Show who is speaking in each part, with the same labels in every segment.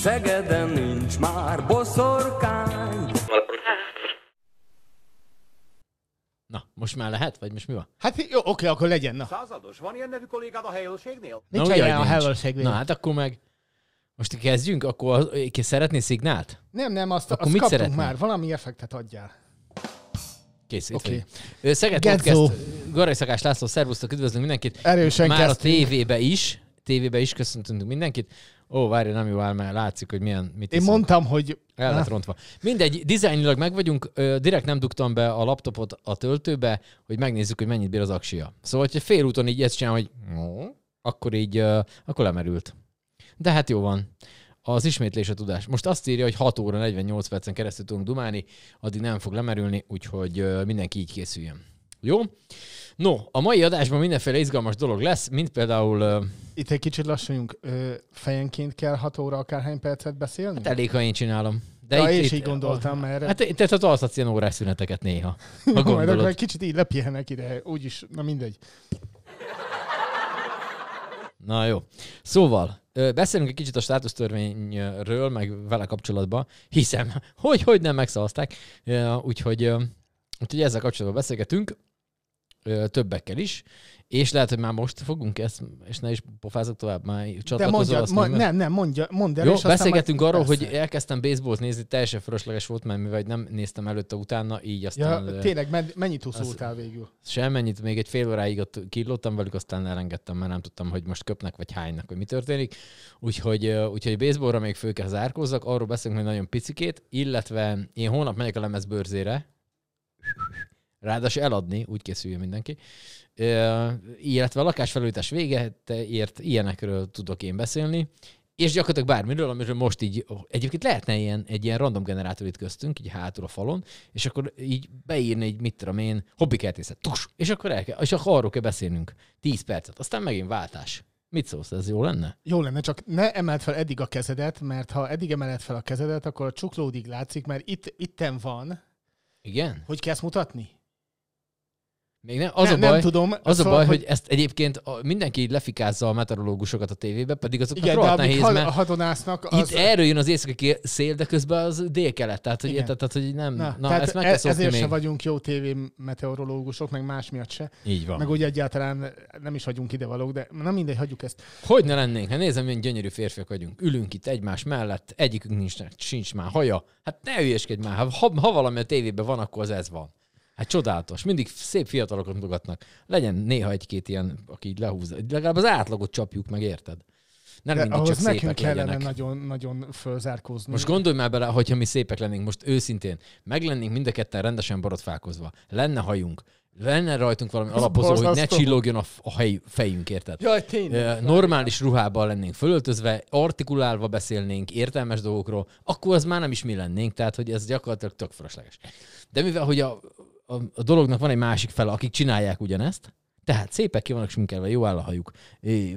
Speaker 1: Szegeden nincs már boszorkány.
Speaker 2: Na, most már lehet? Vagy most mi van?
Speaker 3: Hát jó, oké, akkor legyen. Na.
Speaker 4: Százados, van ilyen nevű kollégád a helyőrségnél?
Speaker 3: Nincs
Speaker 2: Na,
Speaker 3: a helyőrségnél.
Speaker 2: Na hát akkor meg... Most kezdjünk? Akkor ki szeretné szignált?
Speaker 3: Nem, nem, azt,
Speaker 2: Akkor
Speaker 3: azt
Speaker 2: mit
Speaker 3: kaptunk
Speaker 2: szeretnél?
Speaker 3: már. Valami effektet adjál.
Speaker 2: Kész, itt vagyunk. Ö, Szeged
Speaker 3: Gezzó.
Speaker 2: Podcast, Garai Szakás László, szervusztok, üdvözlünk mindenkit.
Speaker 3: Erősen
Speaker 2: Már a
Speaker 3: kezdtünk.
Speaker 2: tévébe is, tévébe is köszöntünk mindenkit. Ó, várj, nem jó áll, mert látszik, hogy milyen, mit
Speaker 3: Én
Speaker 2: iszunk.
Speaker 3: mondtam, hogy...
Speaker 2: El lett rontva. Mindegy, dizájnilag meg vagyunk, direkt nem dugtam be a laptopot a töltőbe, hogy megnézzük, hogy mennyit bír az aksia. Szóval, hogyha félúton így ezt csinál, hogy akkor így, akkor lemerült. De hát jó van. Az ismétlés a tudás. Most azt írja, hogy 6 óra 48 percen keresztül tudunk dumálni, addig nem fog lemerülni, úgyhogy mindenki így készüljön. Jó? No, a mai adásban mindenféle izgalmas dolog lesz, mint például ö,
Speaker 3: Itt egy kicsit lassuljunk. Ö, fejenként kell 6 óra akárhány percet beszélni?
Speaker 2: hát elég, ha én csinálom.
Speaker 3: De ja, én is így gondoltam, mert...
Speaker 2: Hát te, te tarthatsz ilyen órás szüneteket néha. Ha
Speaker 3: Majd akkor egy kicsit így lepihenek ide, úgyis, na mindegy.
Speaker 2: Na jó. Szóval, beszélünk egy kicsit a státusztörvényről, meg vele kapcsolatban, hiszem, hogy, hogy nem megszavazták. Úgyhogy, úgyhogy ezzel kapcsolatban beszélgetünk többekkel is, és lehet, hogy már most fogunk ezt, és ne is pofázok tovább, már
Speaker 3: De
Speaker 2: csatlakozol.
Speaker 3: mondja,
Speaker 2: azt
Speaker 3: ma, nem, nem, mondja, mondd el,
Speaker 2: Jó,
Speaker 3: és majd-
Speaker 2: arról, hogy
Speaker 3: Persze.
Speaker 2: elkezdtem baseballt nézni, teljesen fölösleges volt, mert mivel nem néztem előtte utána, így aztán
Speaker 3: Ja, tényleg, men- mennyit úszultál végül?
Speaker 2: semmennyit, még egy fél óráig ott killottam velük, aztán elengedtem, mert nem tudtam, hogy most köpnek vagy hánynak, hogy mi történik. Úgyhogy, úgyhogy baseballra még föl kell zárkózzak, arról beszélünk majd nagyon picikét, illetve én hónap megyek a lemezbőrzére, ráadásul eladni, úgy készüljön mindenki. Illetve a lakásfelújítás végeért ilyenekről tudok én beszélni, és gyakorlatilag bármiről, amiről most így, egyébként lehetne ilyen, egy ilyen random generátor itt köztünk, így hátul a falon, és akkor így beírni egy, mit tudom én, hobbikertészet, tus, és akkor, el kell, és akkor arról kell beszélnünk 10 percet, aztán megint váltás. Mit szólsz, ez jó lenne?
Speaker 3: Jó lenne, csak ne emeld fel eddig a kezedet, mert ha eddig emeled fel a kezedet, akkor a csuklódig látszik, mert itt, itten van.
Speaker 2: Igen?
Speaker 3: Hogy kell ezt mutatni?
Speaker 2: Még nem, az
Speaker 3: nem,
Speaker 2: a baj,
Speaker 3: nem tudom.
Speaker 2: az a
Speaker 3: szóval,
Speaker 2: baj, hogy ezt egyébként a, mindenki így lefikázza a meteorológusokat a tévébe, pedig azoknak
Speaker 3: igen,
Speaker 2: rohadt nehéz,
Speaker 3: ha,
Speaker 2: mert
Speaker 3: hadonásznak, az...
Speaker 2: Itt erről jön az északi szél, de közben az délkelet, tehát hogy, érted, tehát, hogy nem, na,
Speaker 3: Na, tehát
Speaker 2: ezt meg
Speaker 3: e-
Speaker 2: szokni
Speaker 3: ezért
Speaker 2: még.
Speaker 3: se vagyunk jó tévé meteorológusok, meg más miatt se.
Speaker 2: Így van.
Speaker 3: Meg úgy egyáltalán nem is vagyunk idevalók, de na mindegy, hagyjuk ezt.
Speaker 2: Hogy ne lennénk? Hát nézem, milyen gyönyörű férfiak vagyunk. Ülünk itt egymás mellett, egyikünk nincs, sincs már haja. Hát ne hülyeskedj már, ha, ha valami a tévében van, akkor az ez van. Hát csodálatos. Mindig szép fiatalokat mutogatnak. Legyen néha egy-két ilyen, aki így lehúzza. Legalább az átlagot csapjuk meg, érted? Nem
Speaker 3: De
Speaker 2: mindig
Speaker 3: ahhoz
Speaker 2: csak
Speaker 3: nekünk
Speaker 2: szépek
Speaker 3: kellene
Speaker 2: legyenek.
Speaker 3: nagyon, nagyon fölzárkózni.
Speaker 2: Most gondolj már bele, hogyha mi szépek lennénk, most őszintén, meg lennénk mind a ketten rendesen borotfálkozva, lenne hajunk, lenne rajtunk valami
Speaker 3: Ez
Speaker 2: alapozó, hogy ne
Speaker 3: borzasztó.
Speaker 2: csillogjon a, f- a hely, fejünk, érted?
Speaker 3: Jaj, tényleg.
Speaker 2: Normális ruhában lennénk fölöltözve, artikulálva beszélnénk értelmes dolgokról, akkor az már nem is mi lennénk, tehát hogy ez gyakorlatilag tök fölösleges. De mivel, hogy a, a, a dolognak van egy másik fele, akik csinálják ugyanezt, tehát szépek ki vannak sminkelve, jó áll a hajuk,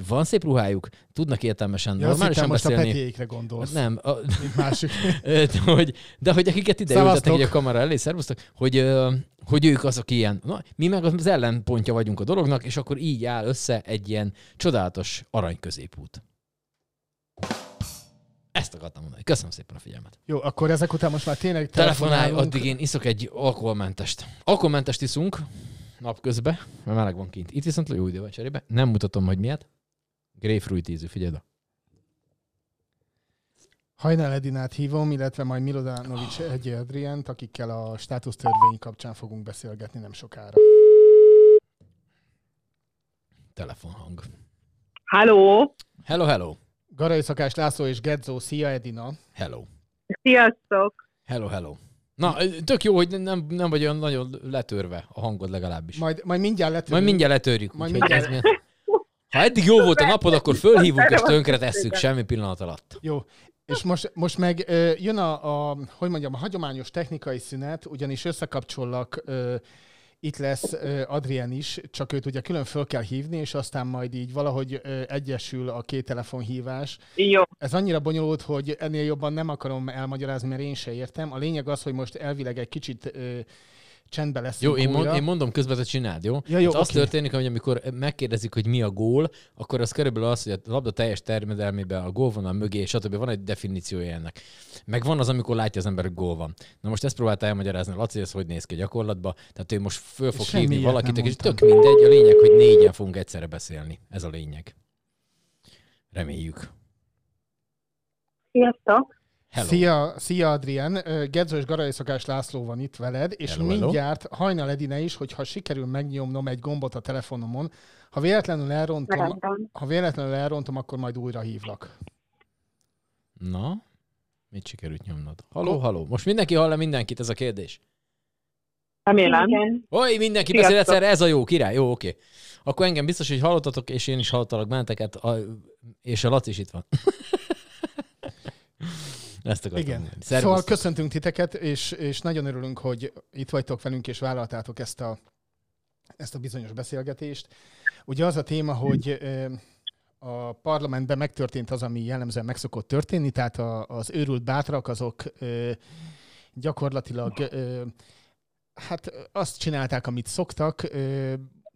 Speaker 2: van szép ruhájuk, tudnak értelmesen,
Speaker 3: ja, azt hittem,
Speaker 2: normálisan
Speaker 3: most a
Speaker 2: beszélni.
Speaker 3: Petéikre gondolsz.
Speaker 2: Nem, a,
Speaker 3: másik.
Speaker 2: De hogy, de hogy akiket ide ültetnek a kamera elé, szervusztok, hogy, hogy ők azok ilyen, na, mi meg az ellenpontja vagyunk a dolognak, és akkor így áll össze egy ilyen csodálatos arany középút. Ezt akartam mondani. Köszönöm szépen a figyelmet.
Speaker 3: Jó, akkor ezek után most már tényleg
Speaker 2: Telefonálj,
Speaker 3: telefonálunk.
Speaker 2: addig én iszok egy alkoholmentest. Alkoholmentest iszunk napközben, mert meleg van kint. Itt viszont jó idő van cserébe. Nem mutatom, hogy miért. Grapefruit ízű, figyeld.
Speaker 3: Hajnal Edinát hívom, illetve majd Milodanovics egy Adrient, akikkel a státusztörvény kapcsán fogunk beszélgetni nem sokára.
Speaker 2: Telefonhang.
Speaker 5: Halló,
Speaker 2: Hello, hello.
Speaker 3: Garai Szakás László és Gedzo, szia Edina.
Speaker 2: Hello.
Speaker 5: sziasztok!
Speaker 2: Hello, hello. Na, tök jó, hogy nem, nem vagy olyan nagyon letörve a hangod legalábbis.
Speaker 3: Majd, majd mindjárt letörünk.
Speaker 2: Majd mindjárt letörjük.
Speaker 3: Majd
Speaker 2: úgyhogy
Speaker 3: mindjárt-
Speaker 2: ez Ha eddig jó volt a napod, akkor fölhívunk és tönkre tesszük semmi pillanat alatt.
Speaker 3: Jó. És most, most meg ö, jön a, a, hogy mondjam, a hagyományos technikai szünet, ugyanis összekapcsollak, ö, itt lesz Adrien is, csak őt ugye külön föl kell hívni, és aztán majd így valahogy egyesül a két telefonhívás.
Speaker 5: Jó.
Speaker 3: Ez annyira bonyolult, hogy ennél jobban nem akarom elmagyarázni, mert én se értem. A lényeg az, hogy most elvileg egy kicsit csendbe lesz.
Speaker 2: Jó, én, mond, én mondom közben, te csináld, jó?
Speaker 3: Ja, jó,
Speaker 2: hát az történik, hogy amikor megkérdezik, hogy mi a gól, akkor az körülbelül az, hogy a labda teljes terjedelmében a gólvonal mögé, stb. van egy definíciója ennek. Meg van az, amikor látja az ember, hogy gól van. Na most ezt próbálta elmagyarázni a Laci, hogy ez hogy néz ki gyakorlatban. Tehát ő most föl fog
Speaker 3: Semmi
Speaker 2: hívni valakit, és tök mindegy. A lényeg, hogy négyen fogunk egyszerre beszélni. Ez a lényeg. Reméljük.
Speaker 5: Sziasztok!
Speaker 2: Hello.
Speaker 3: Szia, szia Adrien, Ö, Gedzo és Garai Szakás László van itt veled, és
Speaker 2: Hello, hello.
Speaker 3: mindjárt Hajnal Edine is, hogyha sikerül megnyomnom egy gombot a telefonomon, ha véletlenül elrontom,
Speaker 5: Rendben.
Speaker 3: ha véletlenül elrontom, akkor majd újra hívlak.
Speaker 2: Na, mit sikerült nyomnod? Haló, haló. Most mindenki hall mindenkit, ez a kérdés.
Speaker 5: Remélem.
Speaker 2: Oly, mindenki
Speaker 5: Sziasztok.
Speaker 2: beszél egyszerre, ez a jó, király, jó, oké. Akkor engem biztos, hogy hallottatok, és én is hallottalak benneteket, a, és a Laci is itt van. Ezt akartam
Speaker 3: Igen.
Speaker 2: mondani.
Speaker 3: Szóval köszöntünk titeket, és, és nagyon örülünk, hogy itt vagytok velünk, és vállaltátok ezt a, ezt a bizonyos beszélgetést. Ugye az a téma, hogy a parlamentben megtörtént az, ami jellemzően meg szokott történni, tehát a, az őrült bátrak azok gyakorlatilag hát azt csinálták, amit szoktak,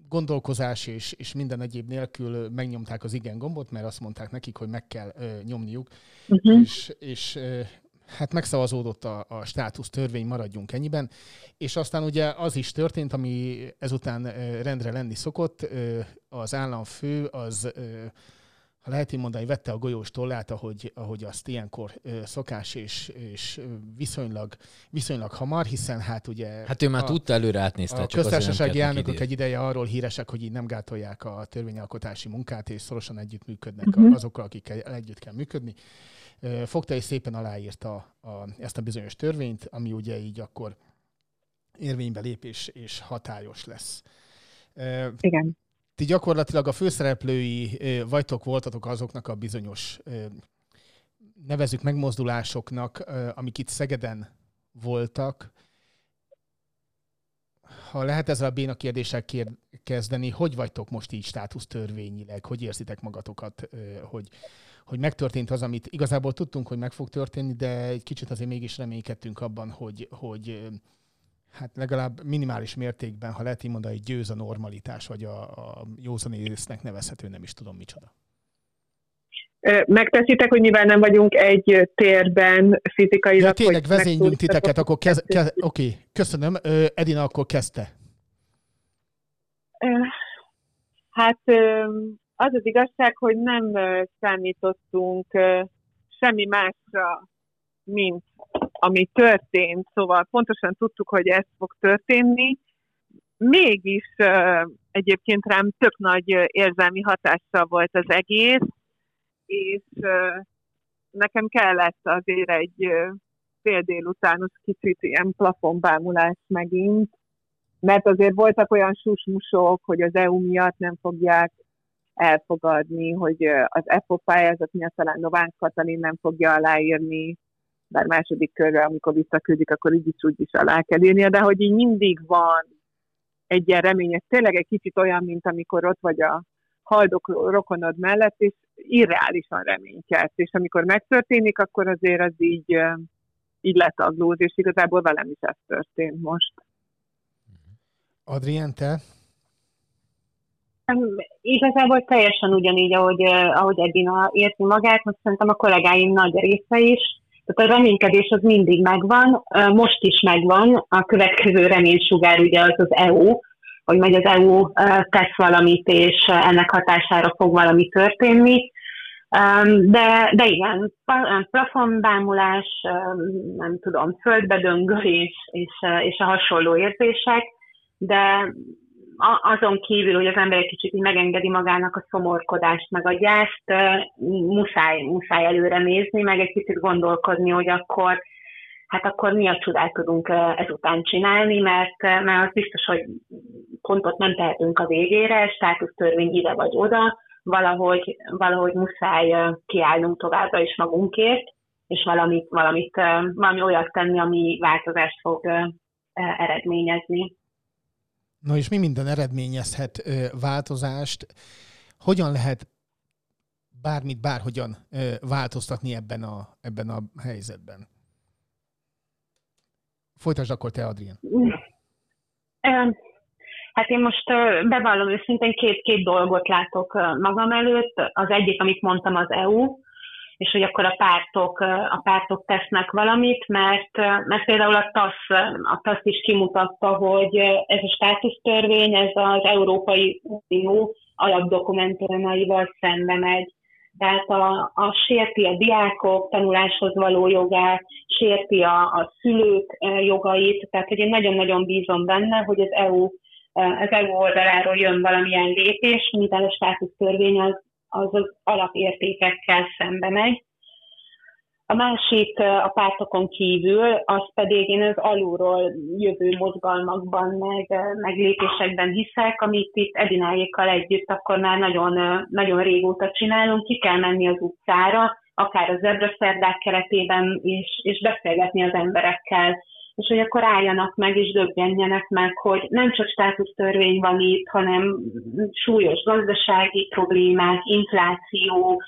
Speaker 3: gondolkozás és, és minden egyéb nélkül megnyomták az igen gombot, mert azt mondták nekik, hogy meg kell ö, nyomniuk,
Speaker 5: Uh-huh.
Speaker 3: és, és ö, hát megszavazódott a, a státusz törvény, maradjunk ennyiben. És aztán ugye az is történt, ami ezután rendre lenni szokott, az államfő az, ha lehet így mondani, vette a golyós tollát, ahogy, ahogy azt ilyenkor ö, szokás, és, és viszonylag, viszonylag hamar, hiszen hát ugye...
Speaker 2: Hát ő már
Speaker 3: a-
Speaker 2: tudta előre átnézte,
Speaker 3: a
Speaker 2: csak
Speaker 3: köztársasági elnökök egy ideje arról híresek, hogy így nem gátolják a törvényalkotási munkát, és szorosan együttműködnek
Speaker 5: Mhm.
Speaker 3: azokkal, akikkel együtt kell működni. Fogta és szépen aláírta a, ezt a bizonyos törvényt, ami ugye így akkor érvénybe lép és, és hatályos lesz.
Speaker 5: Igen.
Speaker 3: Ti gyakorlatilag a főszereplői vagytok, voltatok azoknak a bizonyos nevezük megmozdulásoknak, amik itt Szegeden voltak. Ha lehet ezzel a béna kérdéssel kér, kezdeni, hogy vagytok most így státusztörvényileg? Hogy érzitek magatokat, hogy, hogy megtörtént az, amit igazából tudtunk, hogy meg fog történni, de egy kicsit azért mégis reménykedtünk abban, hogy, hogy hát legalább minimális mértékben, ha lehet így mondani, hogy győz a normalitás, vagy a, a józanésznek nevezhető, nem is tudom micsoda.
Speaker 5: Megteszitek, hogy mivel nem vagyunk egy térben fizikailag.
Speaker 3: Ja, tényleg
Speaker 5: megtudjuk-
Speaker 3: titeket, akkor kez, kez, oké, köszönöm. Edina akkor kezdte.
Speaker 5: Hát az az igazság, hogy nem számítottunk semmi másra, mint ami történt. Szóval pontosan tudtuk, hogy ez fog történni. Mégis egyébként rám tök nagy érzelmi hatással volt az egész, és nekem kellett azért egy fél délutános kicsit ilyen plafonbámulás megint, mert azért voltak olyan susmusok, hogy az EU miatt nem fogják elfogadni, hogy az EFO pályázat miatt talán Novák Katalin nem fogja aláírni, bár második körre, amikor visszaküldik, akkor így is úgy is alá kell írnia, de hogy így mindig van egy ilyen remény, ez tényleg egy kicsit olyan, mint amikor ott vagy a haldok rokonod mellett, és irreálisan reménykedsz, és amikor megtörténik, akkor azért az így, így letaglóz, és igazából velem is ez történt most.
Speaker 3: Adrien, te?
Speaker 6: Igazából teljesen ugyanígy, ahogy, ahogy Edina érti magát, most szerintem a kollégáim nagy része is. Tehát a reménykedés az mindig megvan, most is megvan. A következő reménysugár ugye az az EU, hogy megy az EU tesz valamit, és ennek hatására fog valami történni. De, de igen, plafonbámulás, nem tudom, földbedöngölés és, eh, és a hasonló érzések, de azon kívül, hogy az ember egy kicsit megengedi magának a szomorkodást, meg a gyászt, muszáj, muszáj előre nézni, meg egy kicsit gondolkodni, hogy akkor hát akkor mi a csodát tudunk ezután csinálni, mert, mert az biztos, hogy pontot nem tehetünk a végére, státusztörvény ide vagy oda, valahogy, valahogy muszáj kiállnunk továbbra is magunkért, és valamit, valamit, valami olyat tenni, ami változást fog eredményezni.
Speaker 3: Na és mi minden eredményezhet változást? Hogyan lehet bármit, bárhogyan változtatni ebben a, ebben a helyzetben? Folytasd akkor te, Adrián.
Speaker 6: Hát én most bevallom őszintén két-két dolgot látok magam előtt. Az egyik, amit mondtam, az EU, és hogy akkor a pártok, a pártok tesznek valamit, mert, mert például a TASZ, a TASZ is kimutatta, hogy ez a státusztörvény, ez az Európai Unió alapdokumentumaival szembe megy. Tehát a, a sérti a diákok tanuláshoz való jogát, sérti a, a szülők jogait, tehát hogy én nagyon-nagyon bízom benne, hogy az EU, az EU oldaláról jön valamilyen lépés, mivel a státusztörvény az, az alapértékekkel szembe megy. A másik a pártokon kívül, az pedig én az alulról jövő mozgalmakban, meg, meg lépésekben hiszek, amit itt Edináékkal együtt akkor már nagyon, nagyon régóta csinálunk, ki kell menni az utcára, akár az zebraszerdák keretében is, és beszélgetni az emberekkel, és hogy akkor álljanak meg és döbbenjenek meg, hogy nem csak státusztörvény van itt, hanem súlyos gazdasági problémák, infláció,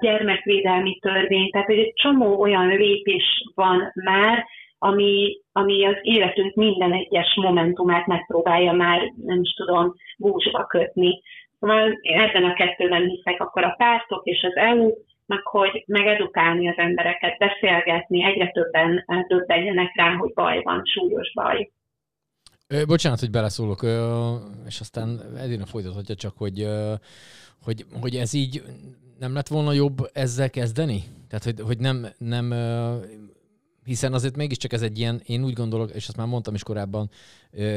Speaker 6: gyermekvédelmi törvény, tehát egy csomó olyan lépés van már, ami, ami az életünk minden egyes momentumát megpróbálja már, nem is tudom, búzsba kötni. Szóval ebben a kettőben hiszek akkor a pártok és az EU, meg hogy megedukálni az embereket, beszélgetni, egyre többen döbbenjenek rá, hogy baj van, súlyos baj.
Speaker 2: Bocsánat, hogy beleszólok, és aztán Edina folytathatja csak, hogy, hogy, hogy ez így nem lett volna jobb ezzel kezdeni? Tehát, hogy, hogy nem, nem hiszen azért mégiscsak ez egy ilyen, én úgy gondolok, és azt már mondtam is korábban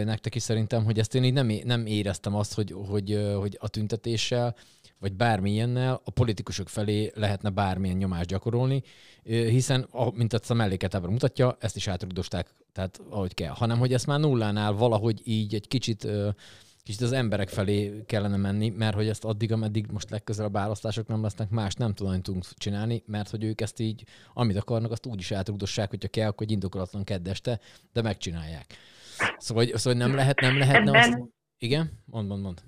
Speaker 2: nektek is szerintem, hogy ezt én így nem, nem éreztem azt, hogy, hogy, hogy a tüntetéssel, vagy bármilyennel a politikusok felé lehetne bármilyen nyomást gyakorolni, hiszen, mint azt a melléketábra mutatja, ezt is átrugdosták, tehát ahogy kell, hanem hogy ezt már nullánál valahogy így egy kicsit kicsit az emberek felé kellene menni, mert hogy ezt addig, ameddig most legközelebb választások nem lesznek, más nem tudunk csinálni, mert hogy ők ezt így, amit akarnak, azt úgy is átrugdossák, hogyha kell, akkor egy indokolatlan keddeste, de megcsinálják. Szóval, szóval nem lehet, nem lehetne azt... Igen? Mond, mond, mond.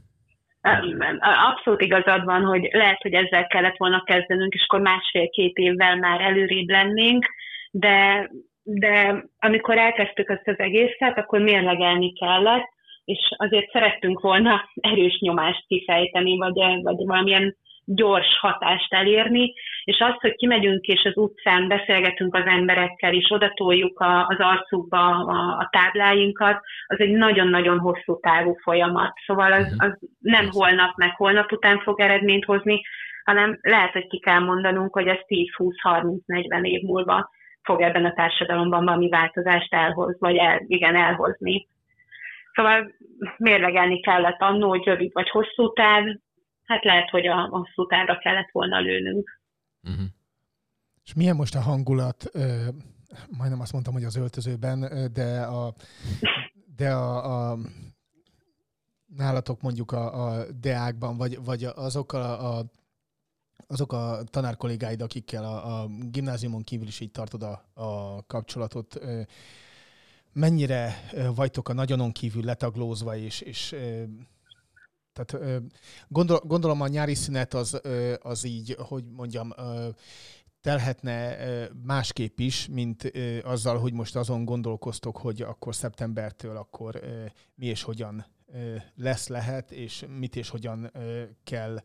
Speaker 6: Abszolút igazad van, hogy lehet, hogy ezzel kellett volna kezdenünk, és akkor másfél-két évvel már előrébb lennénk, de, de amikor elkezdtük ezt az egészet, akkor mérlegelni kellett, és azért szerettünk volna erős nyomást kifejteni, vagy, vagy valamilyen gyors hatást elérni, és az, hogy kimegyünk és az utcán beszélgetünk az emberekkel, és odatoljuk a, az arcukba a, a tábláinkat, az egy nagyon-nagyon hosszú távú folyamat. Szóval az, mhm. az nem holnap meg holnap után fog eredményt hozni, hanem lehet, hogy ki kell mondanunk, hogy ez 10-20-30-40 év múlva fog ebben a társadalomban valami változást elhoz, vagy el, igen, elhozni. Szóval mérlegelni kellett annó, hogy rövid vagy hosszú táv, hát lehet, hogy a hosszú távra kellett volna lőnünk. Uh-huh.
Speaker 3: És milyen most a hangulat, majdnem azt mondtam, hogy az öltözőben, de a, de a, a nálatok mondjuk a, a deákban, vagy, vagy azokkal a, a azok a tanárkollégáid, akikkel a, a gimnáziumon kívül is így tartod a, a kapcsolatot, mennyire vagytok a nagyonon kívül letaglózva, és, és tehát gondol, gondolom a nyári szünet az, az így, hogy mondjam, telhetne másképp is, mint azzal, hogy most azon gondolkoztok, hogy akkor szeptembertől akkor mi és hogyan lesz, lehet, és mit és hogyan kell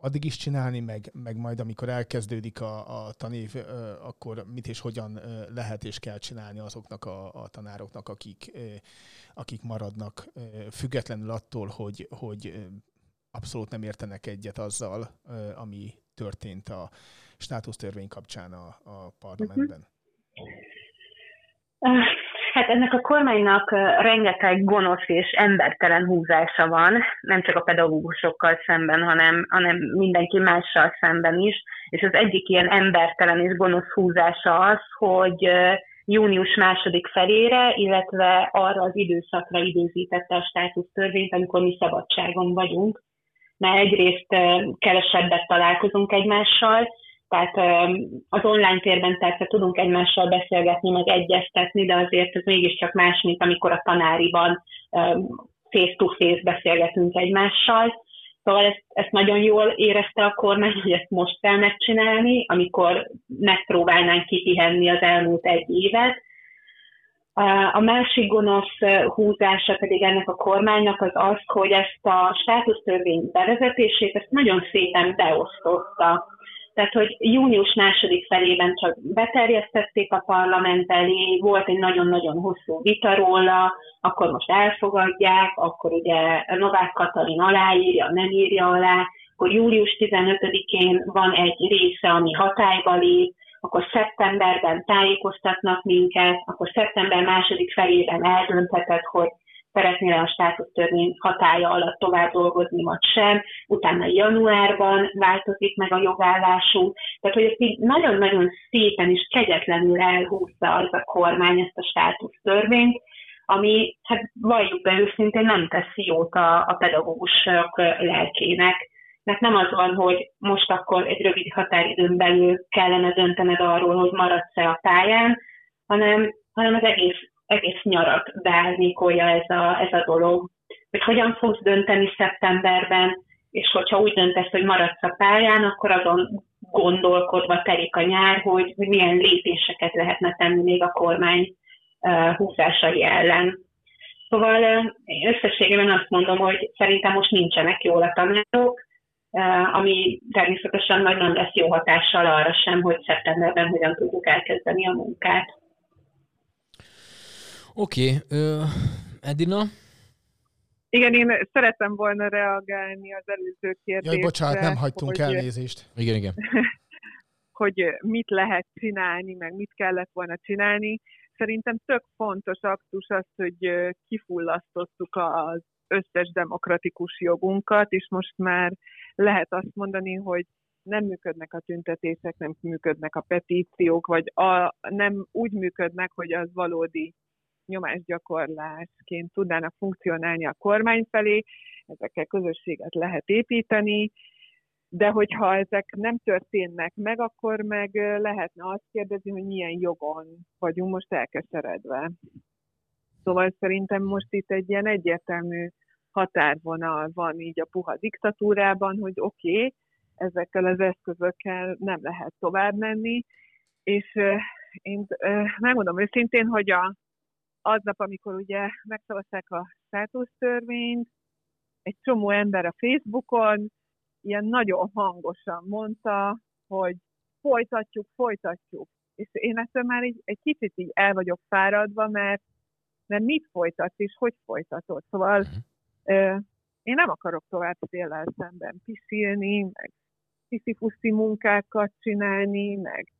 Speaker 3: addig is csinálni, meg, meg majd amikor elkezdődik a, a tanév, akkor mit és hogyan lehet és kell csinálni azoknak a, a tanároknak, akik, akik maradnak, függetlenül attól, hogy, hogy abszolút nem értenek egyet azzal, ami történt a státusztörvény kapcsán a, a parlamentben.
Speaker 6: Uh-huh. Hát ennek a kormánynak rengeteg gonosz és embertelen húzása van, nem csak a pedagógusokkal szemben, hanem, hanem mindenki mással szemben is. És az egyik ilyen embertelen és gonosz húzása az, hogy június második felére, illetve arra az időszakra időzítette a státusz törvényt, amikor mi szabadságon vagyunk. Mert egyrészt kevesebbet találkozunk egymással, tehát az online térben persze tudunk egymással beszélgetni, meg egyeztetni, de azért ez mégiscsak más, mint amikor a tanáriban face-to-face beszélgetünk egymással. Szóval ezt, ezt nagyon jól érezte a kormány, hogy ezt most kell megcsinálni, amikor megpróbálnánk kipihenni az elmúlt egy évet. A másik gonosz húzása pedig ennek a kormánynak az az, hogy ezt a státusztörvény bevezetését ezt nagyon szépen beosztotta tehát, hogy június második felében csak beterjesztették a parlament elé, volt egy nagyon-nagyon hosszú vita róla, akkor most elfogadják, akkor ugye Novák Katalin aláírja, nem írja alá, akkor július 15-én van egy része, ami hatályba lép, akkor szeptemberben tájékoztatnak minket, akkor szeptember második felében eldöntheted, hogy szeretnél a státusztörvény hatája alatt tovább dolgozni, vagy sem. Utána januárban változik meg a jogállásunk. Tehát, hogy ezt így nagyon-nagyon szépen és kegyetlenül elhúzta az a kormány ezt a státusztörvényt, ami, hát valljuk be őszintén, nem teszi jót a, a pedagógusok lelkének. Mert nem az van, hogy most akkor egy rövid határidőn belül kellene döntened arról, hogy maradsz-e a pályán, hanem, hanem az egész egész nyarat beárnyékolja ez a, ez a dolog. Hogy hogyan fogsz dönteni szeptemberben, és hogyha úgy döntesz, hogy maradsz a pályán, akkor azon gondolkodva telik a nyár, hogy milyen lépéseket lehetne tenni még a kormány húzásai ellen. Szóval összességében azt mondom, hogy szerintem most nincsenek jól a tanárok, ami természetesen nagy nem lesz jó hatással arra sem, hogy szeptemberben hogyan tudjuk elkezdeni a munkát.
Speaker 2: Oké, okay, Edina?
Speaker 5: Igen, én szeretem volna reagálni az előző kérdésre.
Speaker 3: Jaj, bocsánat, nem hagytunk hogy, elnézést.
Speaker 2: Igen, igen.
Speaker 5: hogy mit lehet csinálni, meg mit kellett volna csinálni. Szerintem tök fontos aktus az, hogy kifullasztottuk az összes demokratikus jogunkat, és most már lehet azt mondani, hogy nem működnek a tüntetések, nem működnek a petíciók, vagy a, nem úgy működnek, hogy az valódi nyomásgyakorlásként tudnának funkcionálni a kormány felé, ezekkel közösséget lehet építeni, de hogyha ezek nem történnek meg, akkor meg lehetne azt kérdezni, hogy milyen jogon vagyunk most elkeseredve. Szóval szerintem most itt egy ilyen egyértelmű határvonal van így a puha diktatúrában, hogy oké, okay, ezekkel az eszközökkel nem lehet tovább menni, és én megmondom őszintén, hogy a aznap, amikor ugye megszavazták a státusztörvényt, egy csomó ember a Facebookon ilyen nagyon hangosan mondta, hogy folytatjuk, folytatjuk. És én ezt már egy, egy kicsit így el vagyok fáradva, mert, mert mit folytatsz és hogy folytatod. Szóval uh-huh. ö, én nem akarok tovább széllel szemben pisilni, meg piszifuszi munkákat csinálni, meg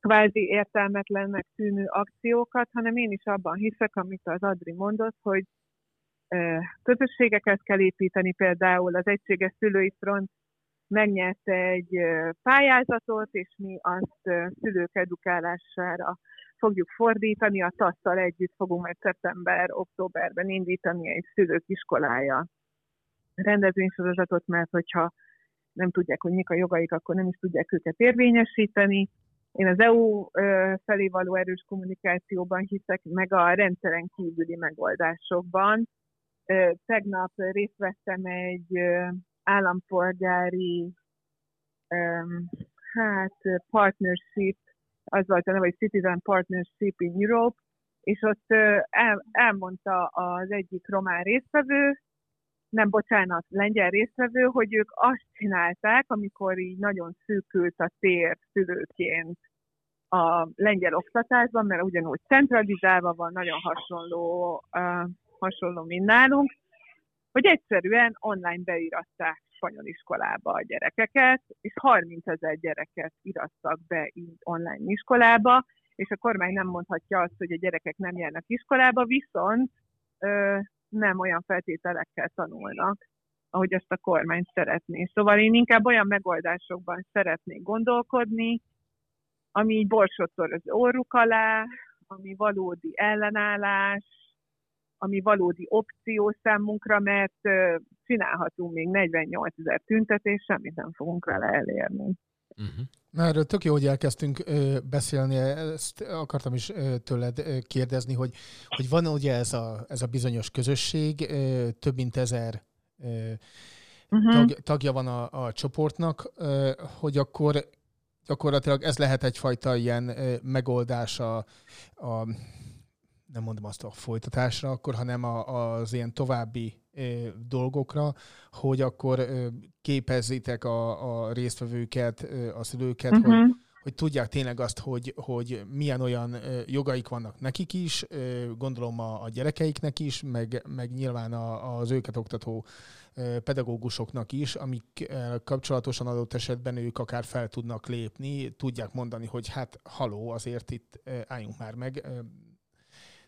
Speaker 5: kvázi értelmetlennek tűnő akciókat, hanem én is abban hiszek, amit az Adri mondott, hogy közösségeket kell építeni, például az Egységes Szülői Front megnyerte egy pályázatot, és mi azt szülők edukálására fogjuk fordítani, a tasz együtt fogunk majd szeptember-októberben indítani egy szülők iskolája rendezvénysorozatot, mert hogyha nem tudják, hogy mik a jogaik, akkor nem is tudják őket érvényesíteni. Én az EU felé való erős kommunikációban hiszek, meg a rendszeren kívüli megoldásokban. Tegnap részt vettem egy állampolgári hát partnership, az volt a neve, hogy Citizen Partnership in Europe, és ott el, elmondta az egyik román résztvevő, nem bocsánat, lengyel résztvevő, hogy ők azt csinálták, amikor így nagyon szűkült a tér szülőként a lengyel oktatásban, mert ugyanúgy centralizálva van, nagyon hasonló, uh, hasonló, mint nálunk, hogy egyszerűen online beiratták spanyol iskolába a gyerekeket, és 30 ezer gyereket irattak be így online iskolába, és a kormány nem mondhatja azt, hogy a gyerekek nem járnak iskolába, viszont nem olyan feltételekkel tanulnak, ahogy ezt a kormány szeretné. Szóval én inkább olyan megoldásokban szeretnék gondolkodni, ami így borsot az orruk alá, ami valódi ellenállás, ami valódi opció számunkra, mert csinálhatunk még 48 ezer tüntetést, semmit nem fogunk vele elérni.
Speaker 2: Uh-huh.
Speaker 3: Na, erről tök jó, hogy elkezdtünk ö, beszélni, ezt akartam is ö, tőled ö, kérdezni, hogy, hogy van ugye ez a, ez a bizonyos közösség, ö, több mint ezer ö,
Speaker 5: Uh-huh.
Speaker 3: tag, tagja van a, a csoportnak, ö, hogy akkor gyakorlatilag ez lehet egyfajta ilyen ö, megoldás a, a nem mondom azt a folytatásra akkor, hanem a, az ilyen további dolgokra, hogy akkor ö, képezzétek a, a résztvevőket, a szülőket, hogy,
Speaker 5: Uh-huh.
Speaker 3: hogy tudják tényleg azt, hogy, hogy milyen olyan jogaik vannak nekik is, gondolom a, a gyerekeiknek is, meg, meg nyilván a, az őket oktató pedagógusoknak is, amik kapcsolatosan adott esetben ők akár fel tudnak lépni, tudják mondani, hogy hát haló, azért itt álljunk már meg,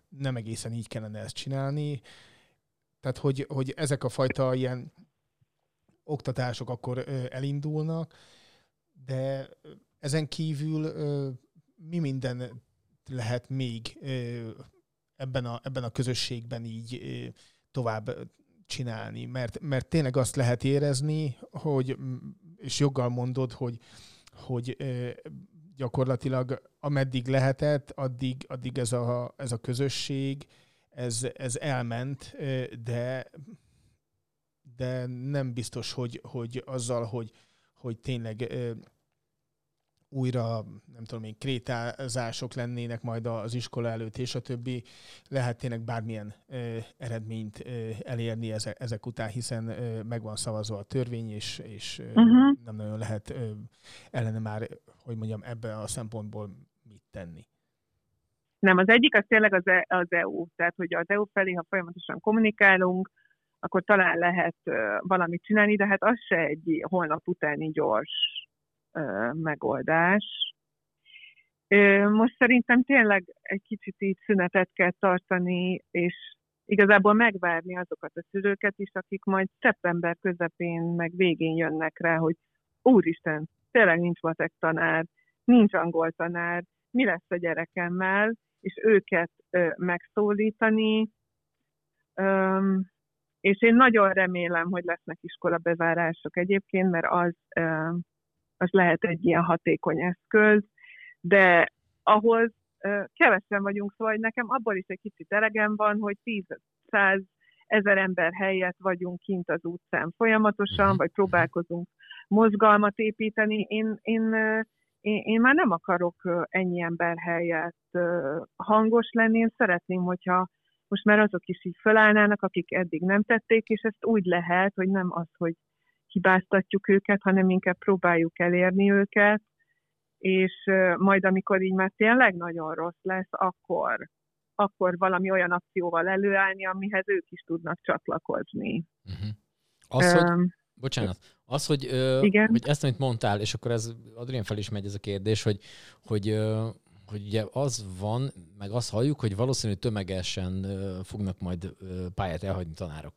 Speaker 3: nem egészen így kellene ezt csinálni. Tehát, hogy, hogy ezek a fajta ilyen oktatások akkor elindulnak, de ezen kívül mi minden lehet még ebben a, ebben a közösségben így tovább csinálni? Mert, mert tényleg azt lehet érezni, hogy, és joggal mondod, hogy, hogy gyakorlatilag ameddig lehetett, addig, addig ez, a, ez a közösség, ez, ez elment, de de nem biztos, hogy, hogy azzal, hogy, hogy tényleg újra, nem tudom én, krétázások lennének majd az iskola előtt, és a többi, lehet tényleg bármilyen ö, eredményt ö, elérni ezek, ezek után, hiszen ö, meg van szavazva a törvény, és, és ö,
Speaker 5: Uh-huh.
Speaker 3: nem nagyon lehet ö, ellene már, hogy mondjam, ebbe a szempontból mit tenni.
Speaker 5: Nem, az egyik az tényleg az, E- az EU. Tehát, hogy az EU felé, ha folyamatosan kommunikálunk, akkor talán lehet valamit csinálni, de hát az se egy holnap utáni gyors megoldás. Most szerintem tényleg egy kicsit így szünetet kell tartani, és igazából megvárni azokat a szülőket is, akik majd szeptember közepén meg végén jönnek rá, hogy úristen, tényleg nincs matek tanár, nincs angol tanár, mi lesz a gyerekemmel, és őket megszólítani. És én nagyon remélem, hogy lesznek iskola bezárások egyébként, mert az, az lehet egy ilyen hatékony eszköz, de ahhoz kevesen vagyunk, szóval nekem abból is egy kicsit elegem van, hogy 10-100 ezer ember helyett vagyunk kint az utcán folyamatosan,
Speaker 2: Mhm.
Speaker 5: vagy próbálkozunk mozgalmat építeni. Én, én, én, én már nem akarok ennyi ember helyett hangos lenni, én szeretném, hogyha most már azok is így fölállnának, akik eddig nem tették, és ezt úgy lehet, hogy nem az, hogy hibáztatjuk őket, hanem inkább próbáljuk elérni őket, és majd amikor így már tényleg nagyon rossz lesz, akkor, akkor valami olyan akcióval előállni, amihez ők is tudnak csatlakozni.
Speaker 2: Uh-huh. Az, hogy, bocsánat, az, hogy, ö,
Speaker 5: Igen.
Speaker 2: hogy ezt, amit mondtál, és akkor ez Adrien fel is megy ez a kérdés, hogy, hogy, ö, hogy ugye az van, meg azt halljuk, hogy valószínűleg tömegesen ö, fognak majd ö, pályát elhagyni tanárok.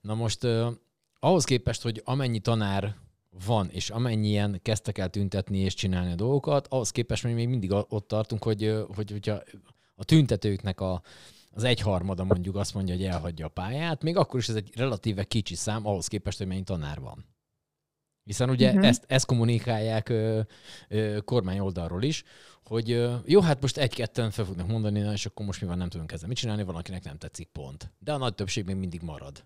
Speaker 2: Na most ö, ahhoz képest, hogy amennyi tanár van, és amennyien kezdtek el tüntetni és csinálni a dolgokat, ahhoz képest hogy még mindig ott tartunk, hogy, hogy hogyha a tüntetőknek a, az egyharmada mondjuk azt mondja, hogy elhagyja a pályát, még akkor is ez egy relatíve kicsi szám ahhoz képest, hogy mennyi tanár van. Hiszen ugye uh-huh. ezt, ezt kommunikálják ö, ö, kormány oldalról is, hogy ö, jó, hát most egy-ketten fel fognak mondani, na, és akkor most mi van, nem tudunk ezzel mit csinálni, valakinek nem tetszik pont. De a nagy többség még mindig marad.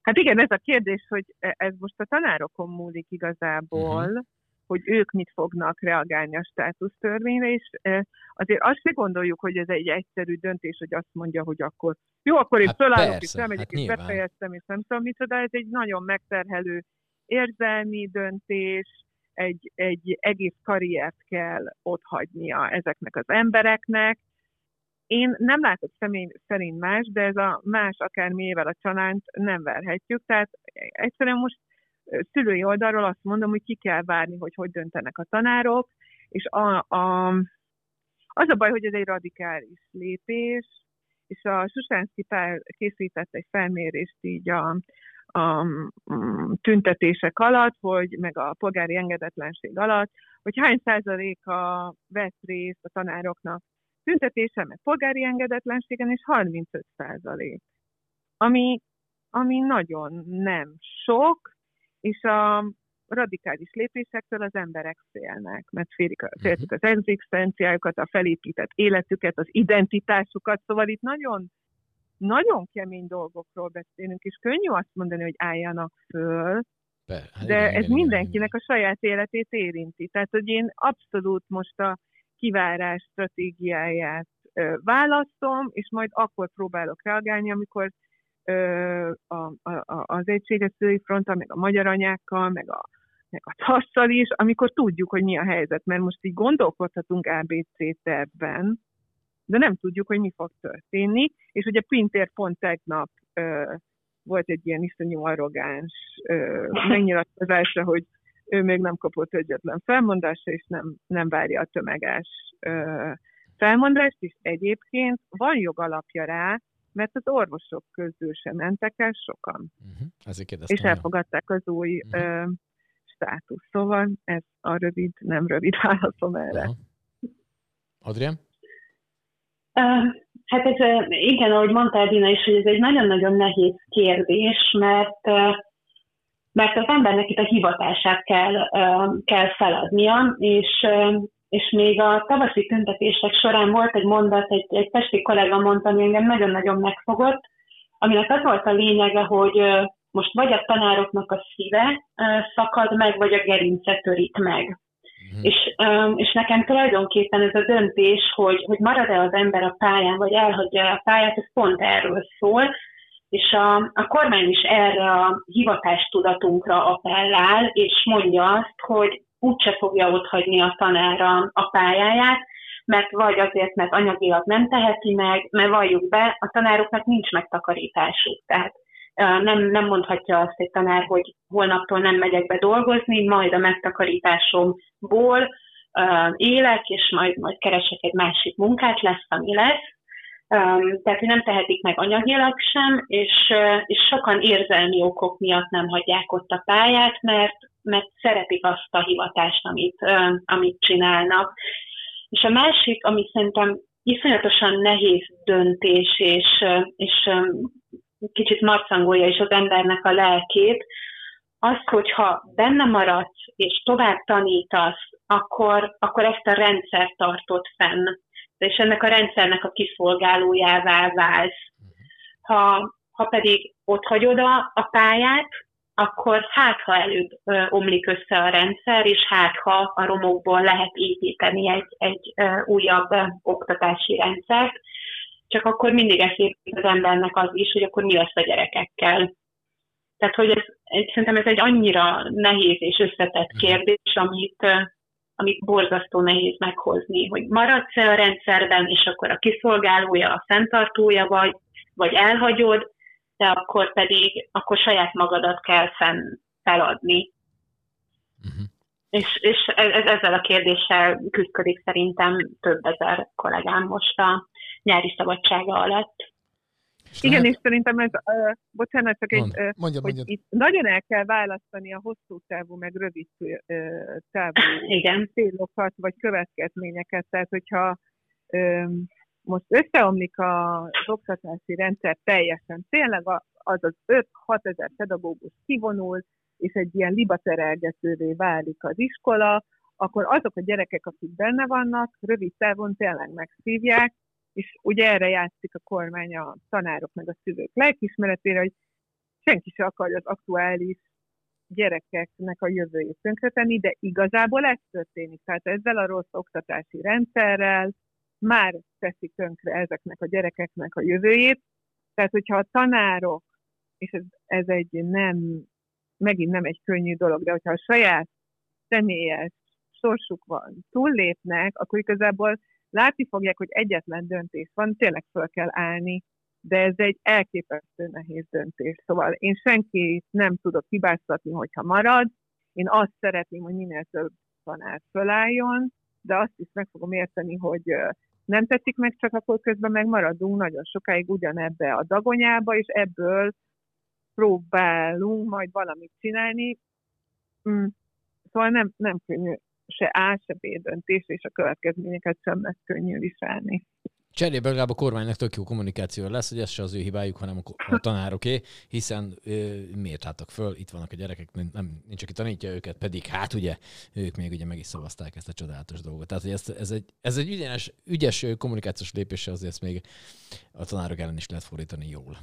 Speaker 5: Hát igen, ez a kérdés, hogy e- ez most a tanárokon múlik igazából, uh-huh. Hogy ők mit fognak reagálni a státusztörvényre, és e, azért azt se gondoljuk, hogy ez egy egyszerű döntés, hogy azt mondja, hogy akkor jó, akkor én
Speaker 2: Hát
Speaker 5: fölállok,
Speaker 2: persze,
Speaker 5: és elmegyek,
Speaker 2: hát
Speaker 5: és
Speaker 2: nyilván.
Speaker 5: befejeztem, és nem tudom micsoda, ez egy nagyon megterhelő érzelmi döntés, egy, egy egész karriert kell otthagynia ezeknek az embereknek. Én nem látok személy szerint más, de ez a más akármiével a csalánt nem verhetjük. Tehát egyszerűen most szülői oldalról azt mondom, hogy ki kell várni, hogy hogy döntenek a tanárok, és a, a, az a baj, hogy ez egy radikális lépés, és a Susánszki pár készített egy felmérést így a a mm, tüntetések alatt, hogy meg a polgári engedetlenség alatt, hogy hány százaléka vett részt a tanároknak tüntetésen, meg polgári engedetlenségen, és 35 százalék. Ami, ami nagyon nem sok, és a radikális lépésektől az emberek félnek, mert félik, féltik az egzisztenciájukat, a felépített életüket, az identitásukat, szóval itt nagyon nagyon kemény dolgokról beszélünk, és könnyű azt mondani, hogy álljanak föl,
Speaker 2: Be, hát
Speaker 5: de
Speaker 2: igen,
Speaker 5: ez
Speaker 2: igen, igen,
Speaker 5: mindenkinek a saját életét érinti. Tehát, hogy én abszolút most a kivárás stratégiáját választom, és majd akkor próbálok reagálni, amikor a, a, a, az Egységes Szői Frontal, meg a magyar anyákkal, meg a, meg a tasszal is, amikor tudjuk, hogy mi a helyzet, mert most így gondolkodhatunk ABC tervben, de nem tudjuk, hogy mi fog történni, és ugye Pintér pont tegnap ö, volt egy ilyen iszonyú arrogáns megnyilatkozása, hogy ő még nem kapott egyetlen felmondásra, és nem, nem várja a tömeges ö, felmondást, és egyébként van jogalapja rá, mert az orvosok közül sem mentek el sokan,
Speaker 2: Uh-huh. Ezért kérdeztem.
Speaker 5: és elfogadták az új
Speaker 2: Mhm.
Speaker 5: ö, státusz. Szóval ez a rövid, nem rövid válaszom erre.
Speaker 2: Aha. Adrián?
Speaker 6: Ö, Hát ez, igen, ahogy mondtál, Dina is, hogy ez egy nagyon-nagyon nehéz kérdés, mert, mert az embernek itt a hivatását kell, kell feladnia, és, és még a tavaszi tüntetések során volt egy mondat, egy, egy pesti kollega mondta, ami engem nagyon-nagyon megfogott, aminek az volt a lényege, hogy most vagy a tanároknak a szíve szakad meg, vagy a gerince törik meg.
Speaker 2: Mhm.
Speaker 6: És, és nekem tulajdonképpen ez a döntés, hogy, hogy marad-e az ember a pályán, vagy elhagyja a pályát, ez pont erről szól. És a, a kormány is erre a hivatástudatunkra appellál, és mondja azt, hogy úgyse fogja otthagyni a tanára a pályáját, mert vagy azért, mert anyagilag nem teheti meg, mert valljuk be, a tanároknak nincs megtakarításuk. Tehát nem, nem mondhatja azt egy tanár, hogy holnaptól nem megyek be dolgozni, majd a megtakarításomból élek, és majd, majd keresek egy másik munkát, lesz, ami lesz. Tehát, nem tehetik meg anyagilag sem, és, és sokan érzelmi okok miatt nem hagyják ott a pályát, mert, mert szeretik azt a hivatást, amit, amit csinálnak. És a másik, ami szerintem iszonyatosan nehéz döntés, és, és kicsit marcangolja is az embernek a lelkét, az, hogyha benne maradsz és tovább tanítasz, akkor, akkor ezt a rendszer tartott fenn, és ennek a rendszernek a kiszolgálójává válsz. Ha, ha pedig ott hagyod a, a pályát, akkor hát, ha előbb ö, omlik össze a rendszer, és hát, ha a romokból lehet építeni egy, egy ö, újabb ö, oktatási rendszert, csak akkor mindig eszébe az embernek az is, hogy akkor mi lesz a gyerekekkel. Tehát, hogy ez, szerintem ez egy annyira nehéz és összetett kérdés, amit, amit borzasztó nehéz meghozni, hogy maradsz-e a rendszerben, és akkor a kiszolgálója, a fenntartója vagy, vagy elhagyod, de akkor pedig, akkor saját magadat kell fenn feladni.
Speaker 2: Uh-huh.
Speaker 6: És, és ez, ezzel a kérdéssel küzdik szerintem több ezer kollégám most a nyári szabadsága alatt.
Speaker 2: És
Speaker 5: Igen,
Speaker 2: lehet-
Speaker 5: és szerintem ez, uh, bocsánat, csak egy,
Speaker 2: Mondd.
Speaker 5: uh,
Speaker 3: Mondja,
Speaker 5: hogy
Speaker 3: mondja.
Speaker 5: itt nagyon el kell választani a hosszú távú, meg rövid uh, távú
Speaker 6: Igen.
Speaker 5: célokat, vagy következményeket. Tehát, hogyha um, most összeomlik az oktatási rendszer teljesen, tényleg a- az az 5-6 ezer pedagógus kivonul, és egy ilyen libaterelgetővé válik az iskola, akkor azok a gyerekek, akik benne vannak, rövid távon tényleg megszívják, és ugye erre játszik a kormány a tanárok meg a szülők lelkismeretére, hogy senki se akarja az aktuális gyerekeknek a jövőjét tönkretenni, de igazából ez történik. Tehát ezzel a rossz oktatási rendszerrel már teszik tönkre ezeknek a gyerekeknek a jövőjét. Tehát, hogyha a tanárok, és ez, ez egy nem, megint nem egy könnyű dolog, de hogyha a saját személyes sorsuk van, túllépnek, akkor igazából látni fogják, hogy egyetlen döntés van, tényleg fel kell állni, de ez egy elképesztő nehéz döntés. Szóval én senkit nem tudok hibáztatni, hogyha marad. Én azt szeretném, hogy minél több tanár fölálljon, de azt is meg fogom érteni, hogy nem tetszik meg, csak akkor közben megmaradunk nagyon sokáig ugyanebbe a dagonyába, és ebből próbálunk majd valamit csinálni. Mm. Szóval nem, nem könnyű se A, se B döntés, és a következményeket sem lesz könnyű viselni.
Speaker 2: Cserébe legalább a kormánynak tök jó kommunikáció lesz, hogy ez se az ő hibájuk, hanem a, tanároké, hiszen ö, miért álltak föl, itt vannak a gyerekek, nem, nem, nincs, aki tanítja őket, pedig hát ugye ők még ugye meg is szavazták ezt a csodálatos dolgot. Tehát hogy ez, ez, egy, ez egy ügyes, ügyes kommunikációs lépése, azért ezt még a tanárok ellen is lehet fordítani jól.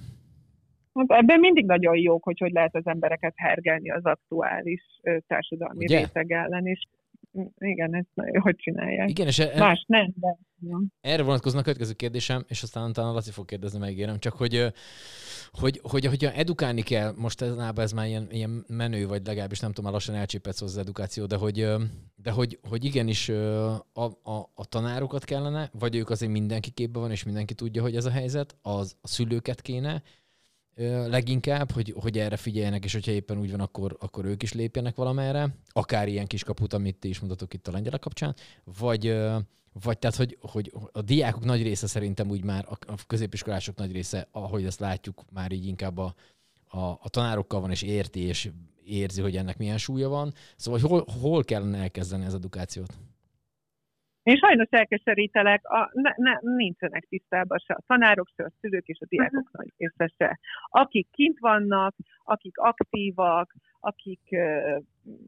Speaker 5: Hát ebben mindig nagyon jók, hogy hogy lehet az embereket hergelni az aktuális társadalmi
Speaker 2: Ugye?
Speaker 5: réteg ellen, és igen, ezt hogy csinálják.
Speaker 2: Igen, és e-
Speaker 5: Más nem, de...
Speaker 2: Erre vonatkozna a következő kérdésem, és aztán utána Laci fog kérdezni, megígérem, csak hogy, hogy, hogy hogyha edukálni kell, most ez, ez már ilyen, ilyen menő, vagy legalábbis nem tudom, már lassan elcsépett szó az edukáció, de hogy, de hogy, hogy igenis a, a, a tanárokat kellene, vagy ők azért mindenki képben van, és mindenki tudja, hogy ez a helyzet, az a szülőket kéne, leginkább, hogy, hogy erre figyeljenek, és hogyha éppen úgy van, akkor, akkor ők is lépjenek valamerre, akár ilyen kis kaput, amit ti is mondhatok itt a lengyelek kapcsán, vagy, vagy tehát, hogy, hogy a diákok nagy része szerintem úgy már, a középiskolások nagy része, ahogy ezt látjuk, már így inkább a, a, a tanárokkal van, és érti, és érzi, hogy ennek milyen súlya van. Szóval hol, hol kellene elkezdeni az edukációt?
Speaker 5: Én sajnos elkeserítelek, a, ne, ne, nincsenek tisztában se a tanárok, se a szülők és a diákok nagy része se. Akik kint vannak, akik aktívak, akik uh,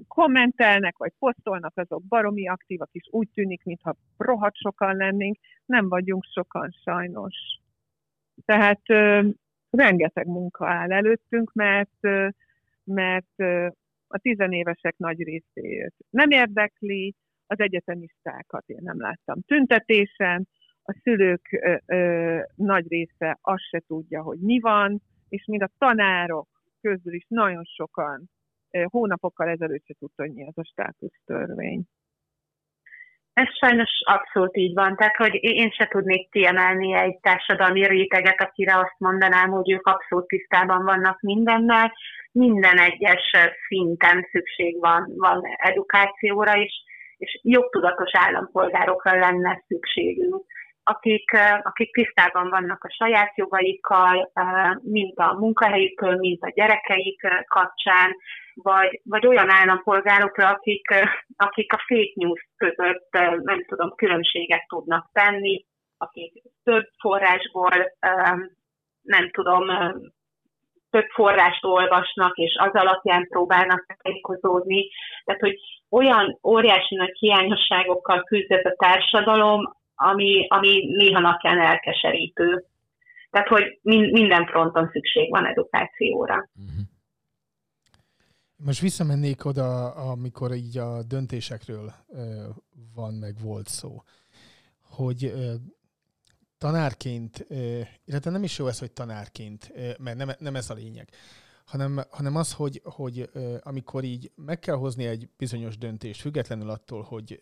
Speaker 5: kommentelnek vagy posztolnak, azok baromi aktívak, és úgy tűnik, mintha rohadt sokan lennénk. Nem vagyunk sokan sajnos. Tehát uh, rengeteg munka áll előttünk, mert, uh, mert uh, a tizenévesek nagy részét nem érdekli, az egyetemistákat én nem láttam tüntetésen, a szülők ö, ö, nagy része azt se tudja, hogy mi van, és mind a tanárok közül is nagyon sokan ö, hónapokkal ezelőtt se tudta, hogy mi az a státusztörvény.
Speaker 6: Ez sajnos abszolút így van. Tehát, hogy én se tudnék kiemelni egy társadalmi réteget, akire azt mondanám, hogy ők abszolút tisztában vannak mindennel. Minden egyes szinten szükség van, van edukációra, és, és jogtudatos állampolgárokra lenne szükségünk, akik, akik tisztában vannak a saját jogaikkal, mint a munkahelyükön, mint a gyerekeik kapcsán, vagy, vagy olyan állampolgárokra, akik, akik a fake news között, nem tudom, különbséget tudnak tenni, akik több forrásból, nem tudom, több forrást olvasnak, és az alapján próbálnak tájékozódni. Tehát, hogy olyan óriási nagy hiányosságokkal küzd ez a társadalom, ami, ami néha napján elkeserítő. Tehát, hogy minden fronton szükség van edukációra.
Speaker 3: Most visszamennék oda, amikor így a döntésekről van, meg volt szó, hogy tanárként, illetve nem is jó ez, hogy tanárként, mert nem, nem ez a lényeg, hanem, hanem az, hogy, hogy amikor így meg kell hozni egy bizonyos döntést, függetlenül attól, hogy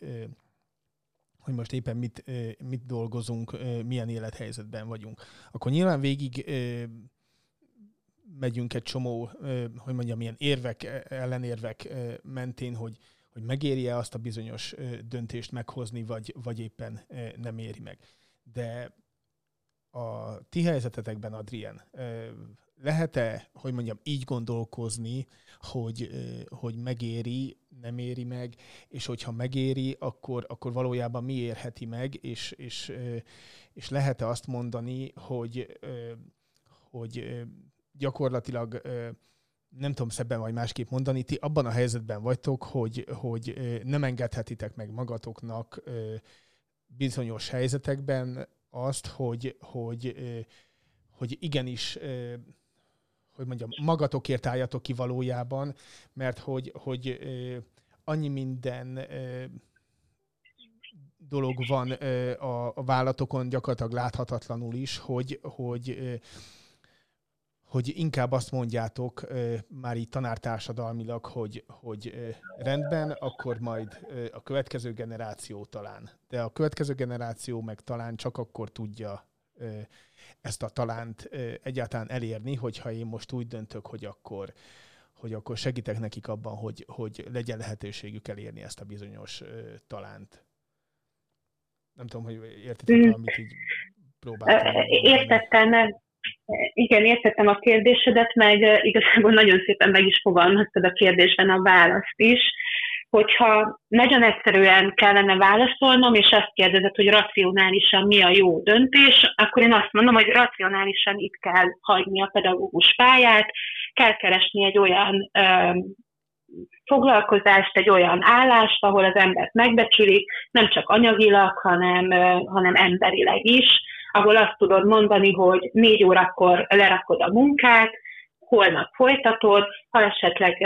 Speaker 3: hogy most éppen mit, mit dolgozunk, milyen élethelyzetben vagyunk, akkor nyilván végig megyünk egy csomó, hogy mondjam, ilyen érvek, ellenérvek ö, mentén, hogy, hogy megéri-e azt a bizonyos döntést meghozni, vagy, vagy éppen nem éri meg. De a ti helyzetetekben, Adrien, lehet-e, hogy mondjam, így gondolkozni, hogy, hogy megéri, nem éri meg, és hogyha megéri, akkor, akkor valójában mi érheti meg, és, és, és lehet-e azt mondani, hogy, hogy gyakorlatilag nem tudom szebben vagy másképp mondani, ti abban a helyzetben vagytok, hogy, hogy nem engedhetitek meg magatoknak bizonyos helyzetekben azt, hogy, hogy, hogy igenis hogy mondjam, magatokért álljatok ki valójában, mert hogy, hogy annyi minden dolog van a, vállatokon gyakorlatilag láthatatlanul is, hogy, hogy hogy inkább azt mondjátok már így tanártársadalmilag, hogy, hogy rendben, akkor majd a következő generáció talán. De a következő generáció meg talán csak akkor tudja ezt a talánt egyáltalán elérni, hogyha én most úgy döntök, hogy akkor, hogy akkor segítek nekik abban, hogy, hogy legyen lehetőségük elérni ezt a bizonyos talánt. Nem tudom, hogy értitek, amit így próbáltam.
Speaker 6: Értettem, Igen, értettem a kérdésedet, meg igazából nagyon szépen meg is fogalmaztad a kérdésben a választ is. Hogyha nagyon egyszerűen kellene válaszolnom, és azt kérdezed, hogy racionálisan mi a jó döntés, akkor én azt mondom, hogy racionálisan itt kell hagyni a pedagógus pályát, kell keresni egy olyan ö, foglalkozást, egy olyan állást, ahol az embert megbecsülik, nem csak anyagilag, hanem, ö, hanem emberileg is, ahol azt tudod mondani, hogy négy órakor lerakod a munkát, holnap folytatod, ha esetleg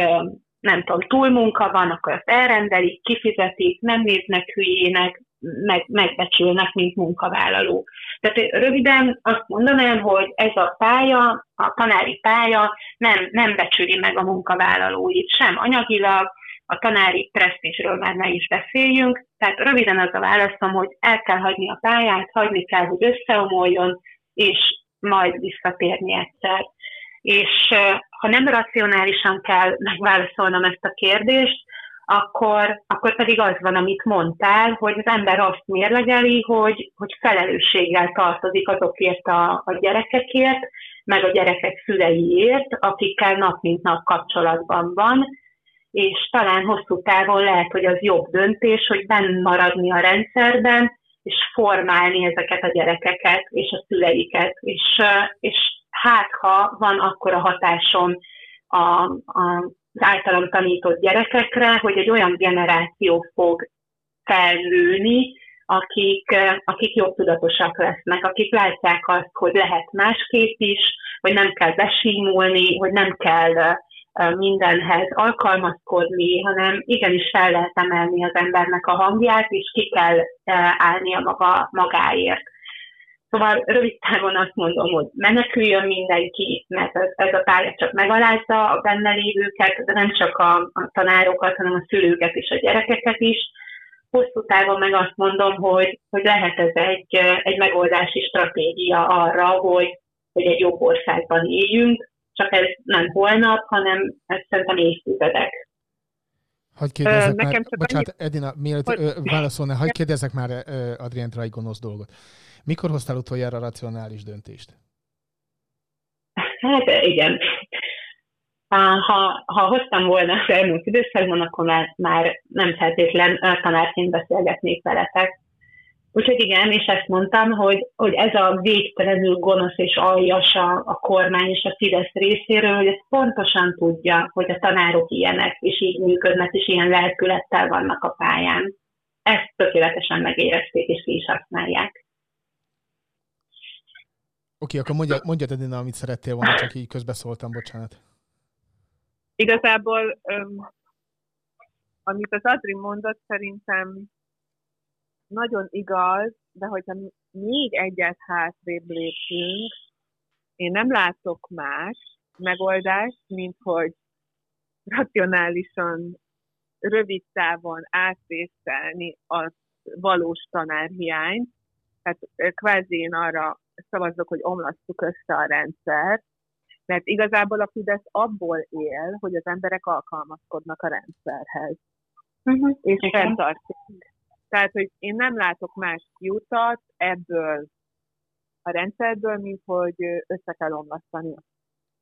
Speaker 6: nem tudom, túlmunka van, akkor azt elrendelik, kifizetik, nem néznek hülyének, meg, megbecsülnek, mint munkavállaló. Tehát röviden azt mondanám, hogy ez a pálya, a tanári pálya nem, nem becsüli meg a munkavállalóit, sem anyagilag, a tanári presztízsről már ne is beszéljünk. Tehát röviden az a válaszom, hogy el kell hagyni a pályát, hagyni kell, hogy összeomoljon, és majd visszatérni egyszer. És ha nem racionálisan kell megválaszolnom ezt a kérdést, akkor, akkor pedig az van, amit mondtál, hogy az ember azt mérlegeli, hogy, hogy felelősséggel tartozik azokért a, a gyerekekért, meg a gyerekek szüleiért, akikkel nap mint nap kapcsolatban van, és talán hosszú távon lehet, hogy az jobb döntés, hogy benn maradni a rendszerben, és formálni ezeket a gyerekeket és a szüleiket, és, és hát ha van akkor a hatásom a, a, az általam tanított gyerekekre, hogy egy olyan generáció fog felnőni, akik, akik jobb tudatosak lesznek, akik látják azt, hogy lehet másképp is, hogy nem kell besímulni, hogy nem kell mindenhez alkalmazkodni, hanem igenis fel lehet emelni az embernek a hangját, és ki kell állnia maga, magáért. Szóval rövid távon azt mondom, hogy meneküljön mindenki, mert ez, ez a pálya csak megalázza a benne lévőket, de nem csak a, a tanárokat, hanem a szülőket és a gyerekeket is. Hosszú távon meg azt mondom, hogy, hogy lehet ez egy, egy megoldási stratégia arra, hogy, hogy egy jobb országban éljünk, csak ez nem holnap, hanem ez szerintem évtizedek.
Speaker 3: Hagy kérdezzek Ö, már, bocsánat, annyi... Edina, mielőtt hogy... válaszolna, hagyj kérdezzek már Adriánt egy gonosz dolgot. Mikor hoztál utoljára racionális döntést?
Speaker 6: Hát igen. Ha, ha hoztam volna az elmúlt időszakban, akkor már, már nem feltétlen tanárként beszélgetnék veletek. Úgyhogy igen, és ezt mondtam, hogy, hogy ez a végtelenül gonosz és aljas a, a kormány és a Fidesz részéről, hogy ez pontosan tudja, hogy a tanárok ilyenek, és így működnek, és ilyen lelkülettel vannak a pályán. Ezt tökéletesen megérezték, és ki is használják.
Speaker 3: Oké, okay, akkor mondja, mondja Edina, amit szerettél volna, csak így közbeszóltam, bocsánat.
Speaker 5: Igazából, um, amit az Adri mondott, szerintem nagyon igaz, de hogyha még egyet hátrébb lépünk, én nem látok más megoldást, mint hogy racionálisan, rövid távon átvészelni a valós tanárhiányt. Tehát kvázi én arra szavazok, hogy omlasztuk össze a rendszert, mert igazából a Fidesz abból él, hogy az emberek alkalmazkodnak a rendszerhez. Uh-huh. És fenntartják. Tehát, hogy én nem látok más kiutat ebből a rendszerből, mint hogy össze kell omlasztani.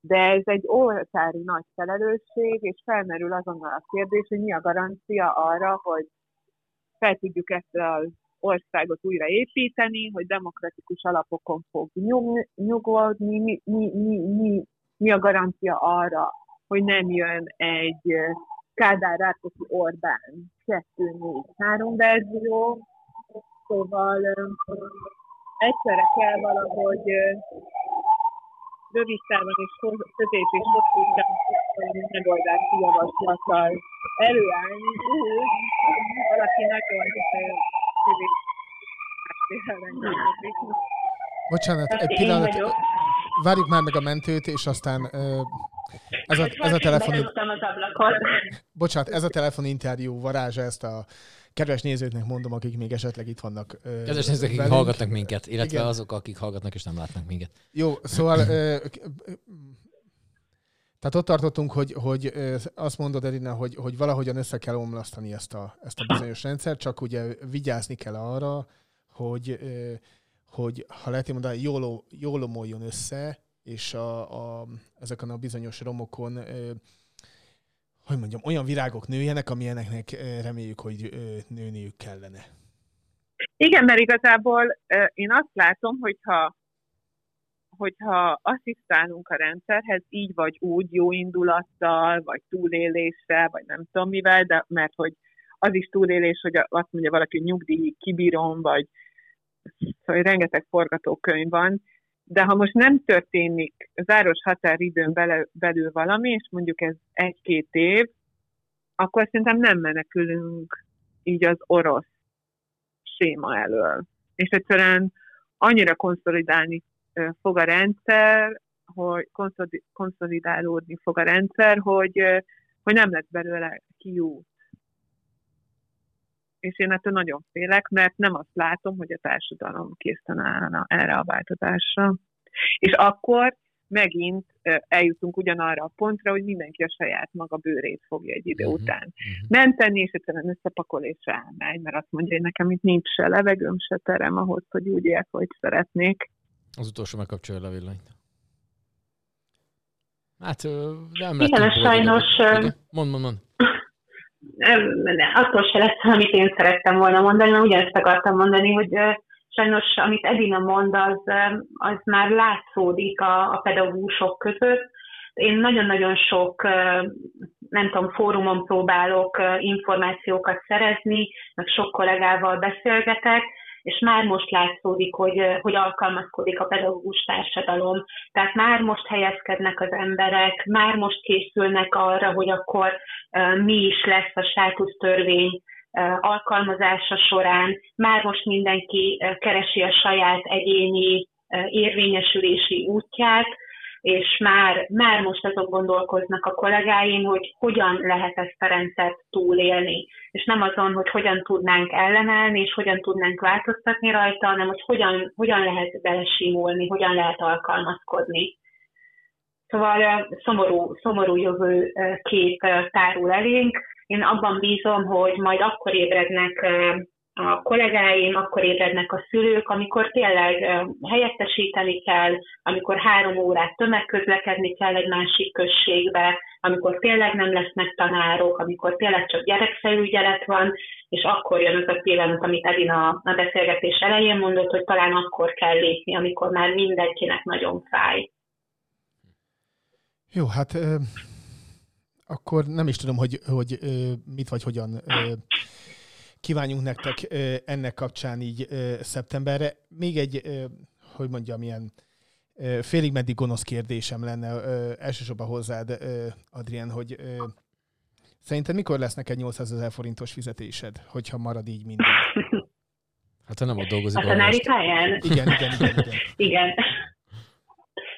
Speaker 5: De ez egy oltári nagy felelősség, és felmerül azonnal a kérdés, hogy mi a garancia arra, hogy fel tudjuk ezt az országot újra építeni, hogy demokratikus alapokon fog nyug, nyugodni, mi, mi, mi, mi, mi a garancia arra, hogy nem jön egy Kádár Rákosi Orbán. 2-4-3 verzió, szóval egyszerre kell valahogy rövid távon és közép és hosszú távon megoldási javaslattal előállni, úgy, valaki nagyon
Speaker 3: Bocsánat, egy pillanat. Várjuk már meg a mentőt, és aztán ez a, ez a telefon... Bocsánat, ez a telefoninterjú varázsa, ezt a kedves nézőknek mondom, akik még esetleg itt vannak.
Speaker 2: Kedves nézők, akik hallgatnak minket, illetve Igen. azok, akik hallgatnak és nem látnak minket.
Speaker 3: Jó, szóval tehát ott tartottunk, hogy, hogy azt mondod, Erina, hogy, hogy valahogyan össze kell omlasztani ezt a, ezt a bizonyos rendszert, csak ugye vigyázni kell arra, hogy, hogy ha lehet mondani, jól, jól omoljon össze, és a, a, ezeken a bizonyos romokon, ö, hogy mondjam, olyan virágok nőjenek, amilyeneknek reméljük, hogy nőniük kellene.
Speaker 5: Igen, mert igazából én azt látom, hogyha hogyha asszisztálunk a rendszerhez, így vagy úgy, jó indulattal, vagy túléléssel, vagy nem tudom mivel, de mert hogy az is túlélés, hogy azt mondja valaki, hogy nyugdíj kibírom, vagy szóval rengeteg forgatókönyv van, de ha most nem történik záros határidőn bele, belül valami, és mondjuk ez egy-két év, akkor szerintem nem menekülünk így az orosz séma elől. És egyszerűen annyira konszolidálni fog a rendszer, hogy konszolidálódni fog a rendszer, hogy, hogy nem lesz belőle kiút. És én ettől nagyon félek, mert nem azt látom, hogy a társadalom készen állna erre a változásra. És akkor megint eljutunk ugyanarra a pontra, hogy mindenki a saját maga bőrét fogja egy idő uh-huh. után menteni, és egyszerűen összepakol és elmegy, mert azt mondja, hogy nekem itt nincs se levegőm, se terem ahhoz, hogy úgy éljek, hogy szeretnék.
Speaker 2: Az utolsó megkapcsolja a villanyt. Hát nem
Speaker 6: Igen, sajnos...
Speaker 2: Mond, mond, mond.
Speaker 6: Attól se lesz, amit én szerettem volna mondani, mert ugyanezt akartam mondani, hogy sajnos, amit Edina mond, az, az már látszódik a, a pedagógusok között. Én nagyon-nagyon sok, nem tudom, fórumon próbálok információkat szerezni, meg sok kollégával beszélgetek, és már most látszódik, hogy, hogy alkalmazkodik a pedagógus társadalom. Tehát már most helyezkednek az emberek, már most készülnek arra, hogy akkor mi is lesz a státusztörvény alkalmazása során. Már most mindenki keresi a saját egyéni érvényesülési útját, és már, már most azon gondolkoznak a kollégáim, hogy hogyan lehet ezt a rendszert túlélni. És nem azon, hogy hogyan tudnánk ellenállni, és hogyan tudnánk változtatni rajta, hanem hogy hogyan, hogyan lehet belesimulni, hogyan lehet alkalmazkodni. Szóval szomorú, szomorú jövő kép tárul elénk. Én abban bízom, hogy majd akkor ébrednek a kollégáim, akkor ébrednek a szülők, amikor tényleg helyettesíteni kell, amikor három órát tömegközlekedni kell egy másik községbe, amikor tényleg nem lesznek tanárok, amikor tényleg csak gyerekfelügyelet van, és akkor jön az a pillanat, amit Edina a beszélgetés elején mondott, hogy talán akkor kell lépni, amikor már mindenkinek nagyon fáj.
Speaker 3: Jó, hát akkor nem is tudom, hogy, hogy mit vagy hogyan kívánjunk nektek ennek kapcsán így szeptemberre. Még egy, hogy mondjam, ilyen félig meddig gonosz kérdésem lenne elsősorban hozzád, Adrián, hogy szerinted mikor lesz neked 800 ezer forintos fizetésed, hogyha marad így minden?
Speaker 2: Hát ha nem ott dolgozik.
Speaker 6: A tanári pályán?
Speaker 3: Igen, igen, igen. Igen,
Speaker 6: igen.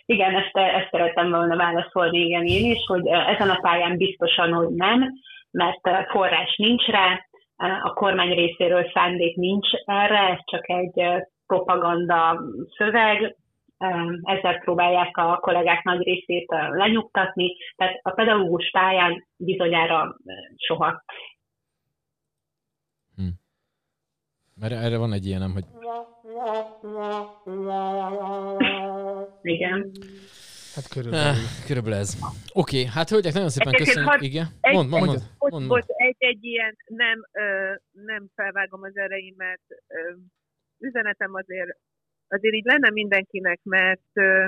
Speaker 6: igen ezt, ezt szeretem volna válaszolni, igen, én is, hogy ezen a pályán biztosan, hogy nem, mert forrás nincs rá, a kormány részéről szándék nincs erre, ez csak egy propaganda szöveg, ezzel próbálják a kollégák nagy részét lenyugtatni, tehát a pedagógus pályán bizonyára soha.
Speaker 2: Hm. Mert erre van egy ilyenem, hogy...
Speaker 6: Igen.
Speaker 3: Hát körülbelül. Eh,
Speaker 2: körülbelül ez. Oké, okay, hát hölgyek, nagyon szépen köszönjük.
Speaker 5: Had,
Speaker 2: Igen,
Speaker 5: egy,
Speaker 2: mond, mond, mond,
Speaker 5: mond,
Speaker 2: mond,
Speaker 5: mond. Egy, egy ilyen nem, ö, nem felvágom az ereimet. Ö, üzenetem azért, azért így lenne mindenkinek, mert ö,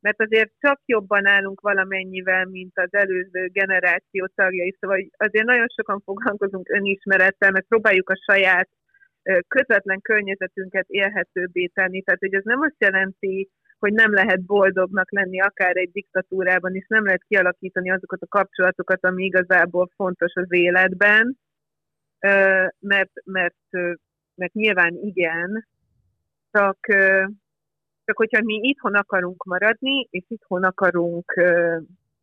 Speaker 5: mert azért csak jobban állunk valamennyivel, mint az előző generáció tagjai, szóval azért nagyon sokan foglalkozunk önismerettel, mert próbáljuk a saját közvetlen környezetünket élhetőbbé tenni. Tehát, hogy ez nem azt jelenti, hogy nem lehet boldognak lenni akár egy diktatúrában, és nem lehet kialakítani azokat a kapcsolatokat, ami igazából fontos az életben, mert, mert, mert nyilván igen, csak, csak hogyha mi itthon akarunk maradni, és itthon akarunk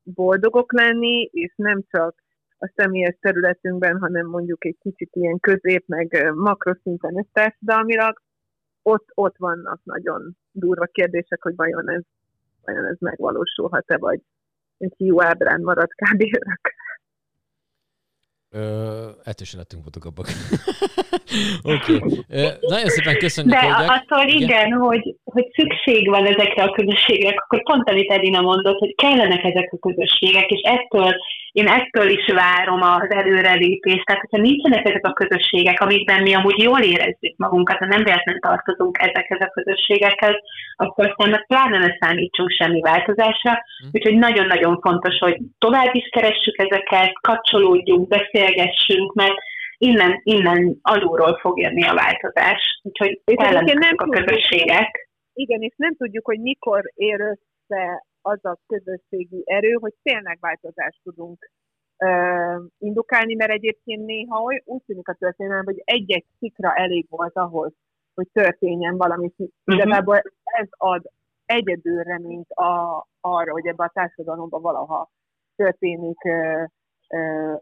Speaker 5: boldogok lenni, és nem csak a személyes területünkben, hanem mondjuk egy kicsit ilyen közép, meg makroszinten társadalmilag, ott, ott vannak nagyon durva kérdések, hogy vajon ez, vajon ez megvalósulhat-e, vagy egy jó ábrán marad kb.
Speaker 2: Ö, ettől se lettünk botogabbak. Oké. okay. Nagyon szépen köszönjük,
Speaker 6: De
Speaker 2: hölgyek.
Speaker 6: attól igen, igen hogy, hogy szükség van ezekre a közösségekre, akkor pont amit Edina mondott, hogy kellenek ezek a közösségek, és ettől, én ettől is várom az előrelépést. Tehát, hogyha nincsenek ezek a közösségek, amikben mi amúgy jól érezzük magunkat, ha nem véletlenül tartozunk ezekhez a közösségekhez, akkor aztán meg pláne ne számítsunk semmi változásra. Úgyhogy nagyon-nagyon fontos, hogy tovább is keressük ezeket, kapcsolódjunk, beszélgessünk, mert innen, innen alulról fog jönni a változás. Úgyhogy kellenek
Speaker 5: nem
Speaker 6: a közösségek.
Speaker 5: Igen, és nem tudjuk, hogy mikor ér össze az a közösségi erő, hogy tényleg változást tudunk ö, indukálni, mert egyébként néha oly, úgy tűnik a történelem, hogy egy-egy szikra elég volt ahhoz, hogy történjen valami. Igazából ez ad egyedül reményt a, arra, hogy ebbe a társadalomban valaha történik ö,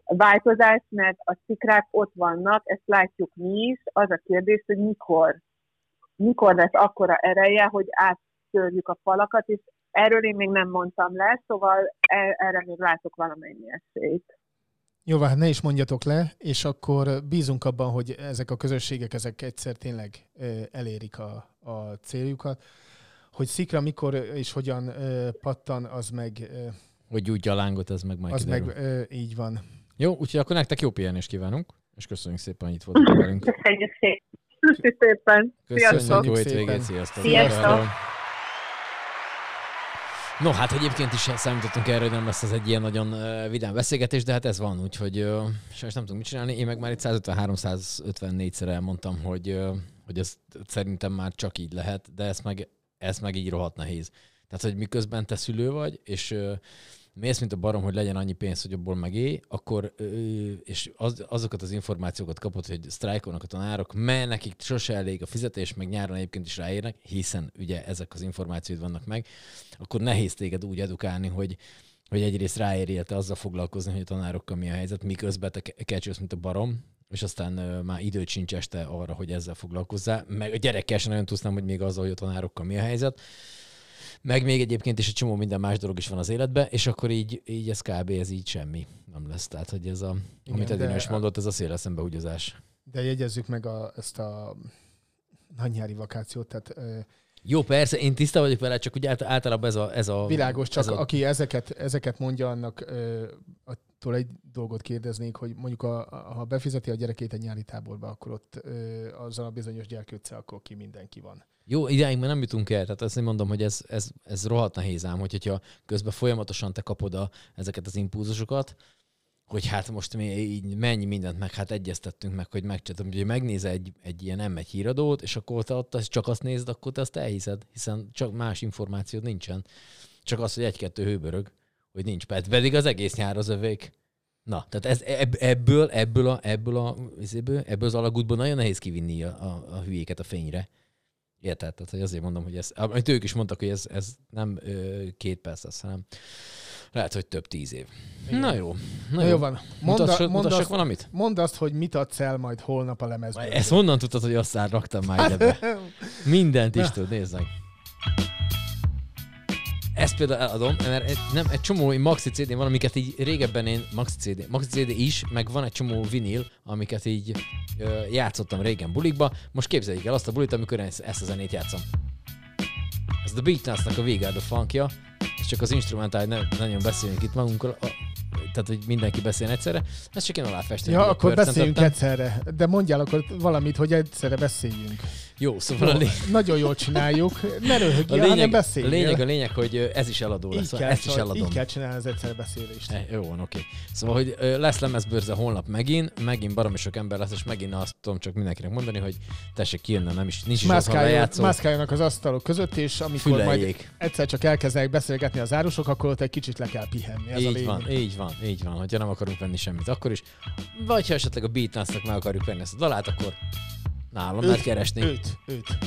Speaker 5: változás, mert a szikrák ott vannak, ezt látjuk mi is. Az a kérdés, hogy mikor mikor lesz akkora ereje, hogy áttörjük a falakat, és erről én még nem mondtam le, szóval e- erre még látok valamennyi esélyt.
Speaker 3: Jó, hát ne is mondjatok le, és akkor bízunk abban, hogy ezek a közösségek ezek egyszer tényleg elérik a, a céljukat. Hogy szikra mikor és hogyan pattan, az meg,
Speaker 2: Hogy gyújtja a lángot, ez meg majd
Speaker 3: az
Speaker 2: kiderül.
Speaker 3: meg ö, így van.
Speaker 2: Jó, úgyhogy akkor nektek jó pihenést kívánunk, és köszönjük szépen, hogy itt voltatok velünk.
Speaker 6: Köszönjük szépen.
Speaker 5: Köszönjük szépen!
Speaker 2: Köszönjük,
Speaker 5: Sziasztok!
Speaker 2: jó hétvégét, sziasztok!
Speaker 6: Sziasztok.
Speaker 2: No, hát egyébként is számítottunk erre, hogy nem lesz ez egy ilyen nagyon vidám beszélgetés, de hát ez van, úgyhogy sajnos nem tudunk mit csinálni. Én meg már itt 153-154-szer elmondtam, hogy, hogy ez szerintem már csak így lehet, de ezt meg, ezt meg így rohadt nehéz. Tehát, hogy miközben te szülő vagy, és mész, mint a barom, hogy legyen annyi pénz, hogy abból megélj, akkor, és az, azokat az információkat kapod, hogy sztrájkolnak a tanárok, mert nekik sose elég a fizetés, meg nyáron egyébként is ráérnek, hiszen ugye ezek az információid vannak meg, akkor nehéz téged úgy edukálni, hogy, hogy egyrészt ráérjél te azzal foglalkozni, hogy a tanárokkal mi a helyzet, miközben te ke- kecsülsz, mint a barom, és aztán ö, már időt sincs este arra, hogy ezzel foglalkozzál. Meg a gyerekkel sem nagyon tudsz, nem, hogy még azzal, hogy a tanárokkal mi a helyzet. Meg még egyébként is egy csomó minden más dolog is van az életben, és akkor így, így ez kb. ez így semmi nem lesz. Tehát, hogy ez a,
Speaker 3: Igen,
Speaker 2: amit Edina is mondott, ez a széle szembe húgyozás.
Speaker 3: De jegyezzük meg a, ezt a nagynyári vakációt, tehát ö,
Speaker 2: Jó, persze, én tiszta vagyok vele, csak úgy át- általában ez a... Ez a
Speaker 3: világos, csak
Speaker 2: ez a,
Speaker 3: aki ezeket, ezeket mondja, annak ö, attól egy dolgot kérdeznék, hogy mondjuk a, a, ha befizeti a gyerekét egy nyári táborba, akkor ott ö, azzal a bizonyos gyerkőccel, akkor ki mindenki van.
Speaker 2: Jó, idáig már nem jutunk el, tehát azt mondom, hogy ez, ez, ez rohadt nehéz ám, hogy, hogyha közben folyamatosan te kapod a, ezeket az impulzusokat, hogy hát most mi így mennyi mindent meg, hát egyeztettünk meg, hogy megcsináltam, hogy megnéz egy, egy ilyen M1 híradót, és akkor te ott csak azt nézed, akkor te azt elhiszed, hiszen csak más információd nincsen. Csak az, hogy egy-kettő hőbörög, hogy nincs pedig az egész nyár az övék. Na, tehát ez, ebb, ebből, ebből, a, ebből, a, ebből, ebből az alagútból nagyon nehéz kivinni a, a, a hülyéket a fényre. Érted? Tehát, hogy azért mondom, hogy ez, amit ők is mondtak, hogy ez, ez nem ö, két perc lesz, hanem lehet, hogy több tíz év.
Speaker 3: Igen.
Speaker 2: Na jó.
Speaker 3: Na jó van. Mondd,
Speaker 2: Mutassak,
Speaker 3: mondd,
Speaker 2: mutassak
Speaker 3: azt,
Speaker 2: valamit?
Speaker 3: mondd azt, hogy mit adsz el majd holnap a lemezből.
Speaker 2: Ezt honnan tudtad, hogy azt raktam már ide be? Mindent is tud, nézd meg. Ezt például eladom, mert egy, nem, egy csomó maxi CD van, amiket így régebben én, maxi CD, maxi CD is, meg van egy csomó vinil, amiket így ö, játszottam régen bulikba. Most képzeljük el azt a bulit, amikor ezt, ezt a zenét játszom. Ez a Beatles-nak a Végard a funkja, és csak az instrumentál, ne, nagyon beszélünk itt magunkkal, a, tehát, hogy mindenki beszél egyszerre. Ezt csak én aláfestem.
Speaker 3: Ja, akkor beszéljünk egyszerre. De mondjál akkor valamit, hogy egyszerre beszéljünk.
Speaker 2: Jó, szóval a
Speaker 3: Jó,
Speaker 2: lé-
Speaker 3: nagyon jól csináljuk. Ne
Speaker 2: A
Speaker 3: röhögjél, hanem
Speaker 2: lényeg, a lényeg, a lényeg, hogy ez is eladó lesz.
Speaker 3: így kell,
Speaker 2: Ezt is
Speaker 3: szóval
Speaker 2: eladom.
Speaker 3: így kell csinálni az egyszerre beszélést.
Speaker 2: E, jó van, oké. Szóval, hogy lesz lemezbőrze holnap megint, megint baromi sok ember lesz, és megint azt tudom csak mindenkinek mondani, hogy tessék kijönne, nem is, nincs is az, ha
Speaker 3: Mászkáljanak, az asztalok között, és amikor majd
Speaker 2: Füleljék.
Speaker 3: egyszer csak elkezdenek beszélgetni az árusok, akkor ott egy kicsit le kell pihenni. Ez a
Speaker 2: Így
Speaker 3: lényeg.
Speaker 2: van, így van, így van. Hogyha nem akarunk venni semmit, akkor is. Vagy ha esetleg a Beatlesnek meg akarjuk venni ezt a dalát, akkor nálam lehet keresni.
Speaker 3: Őt, őt.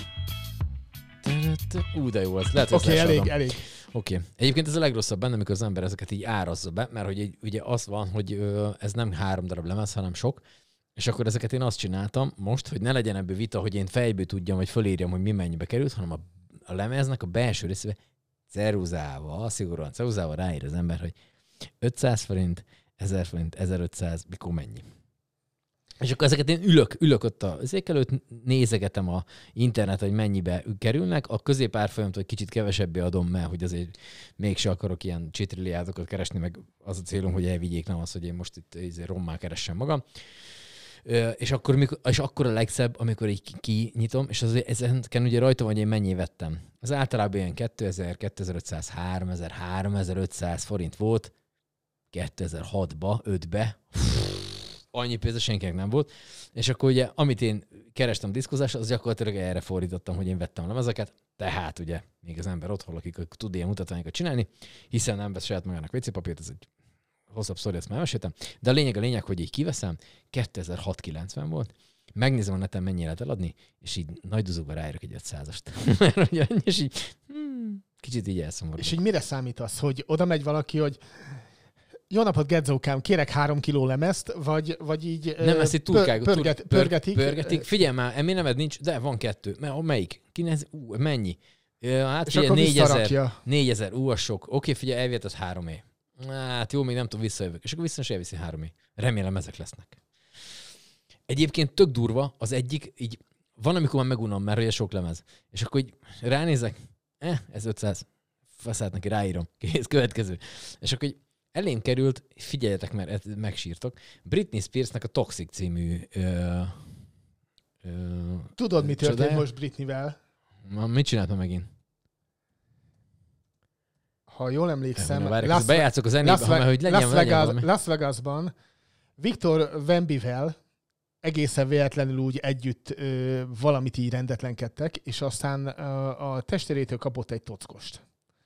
Speaker 2: Ú, de jó, az lehet,
Speaker 3: Oké, okay, elég, elég.
Speaker 2: Oké. Egyébként ez a legrosszabb benne, amikor az ember ezeket így árazza be, mert hogy egy, ugye az van, hogy ö, ez nem három darab lemez, hanem sok, és akkor ezeket én azt csináltam most, hogy ne legyen ebből vita, hogy én fejből tudjam, hogy fölírjam, hogy mi mennyibe került, hanem a, a lemeznek a belső részébe ceruzával, szigorúan ceruzával ráír az ember, hogy 500 forint, 1000 forint, 1500, mikor mennyi. És akkor ezeket én ülök, ülök ott a zék előtt, nézegetem a internet, hogy mennyibe kerülnek, a középárfolyamt vagy kicsit kevesebbé adom, mert hogy azért mégse akarok ilyen csétrilliárdokat keresni, meg az a célom, hogy elvigyék, nem az, hogy én most itt izé rommá keressem magam. És akkor, és akkor a legszebb, amikor így ki- kinyitom, és az, ezen ugye rajta van, hogy én mennyi vettem. Az általában ilyen 2000, 2500, 3000, 3500 forint volt 2006-ba, 5-be. Annyi pénze senkinek nem volt. És akkor ugye, amit én kerestem diszkozásra, az gyakorlatilag erre fordítottam, hogy én vettem lemezeket. Tehát ugye, még az ember otthon lakik, hogy tud ilyen mutatványokat csinálni, hiszen nem vesz saját magának WC papírt, ez egy hosszabb sztori, ezt már meséltem. De a lényeg a lényeg, hogy így kiveszem, 2006-90 volt, megnézem a neten, mennyi lehet eladni, és így nagy duzóba ráérök egy 500-ast. Mert ugye és így hmm, kicsit így elszomorodok.
Speaker 3: És így mire számít az, hogy oda megy valaki, hogy jó napot, Gedzókám, kérek három kiló lemezt, vagy, vagy így
Speaker 2: Nem, ezt itt
Speaker 3: pör-
Speaker 2: turkáljuk.
Speaker 3: pörget,
Speaker 2: tur-
Speaker 3: pörgetik.
Speaker 2: Pörgetik. Figyelj már, mi nemed nincs, de van kettő. Melyik? Kinez, ú, mennyi? Hát
Speaker 3: És
Speaker 2: figyelj,
Speaker 3: akkor
Speaker 2: 4000.
Speaker 3: visszarakja.
Speaker 2: 4000, ú, az sok. Oké, figyelj, elvihet az három é. Hát jó, még nem tudom, visszajövök. És akkor vissza is elviszi három é. Remélem ezek lesznek. Egyébként tök durva, az egyik, így van, amikor már megunom, mert ugye sok lemez. És akkor így ránézek, eh, ez 500. Faszát neki ráírom. Kész, következő. És akkor így elém került, figyeljetek, mert megsírtok, Britney Spearsnek a Toxic című ö, ö,
Speaker 3: Tudod, mi történt
Speaker 2: csodája?
Speaker 3: most Britnivel?
Speaker 2: Ma, mit csináltam megint?
Speaker 3: Ha jól emlékszem,
Speaker 2: Na, várj,
Speaker 3: Las,
Speaker 2: bejátszok a zenébe,
Speaker 3: Las,
Speaker 2: ha, mert hogy legyen,
Speaker 3: Las,
Speaker 2: legyen
Speaker 3: Vegas,
Speaker 2: valami.
Speaker 3: Las Vegasban Viktor Vembivel egészen véletlenül úgy együtt ö, valamit így rendetlenkedtek, és aztán a, a testvérétől kapott egy tockost.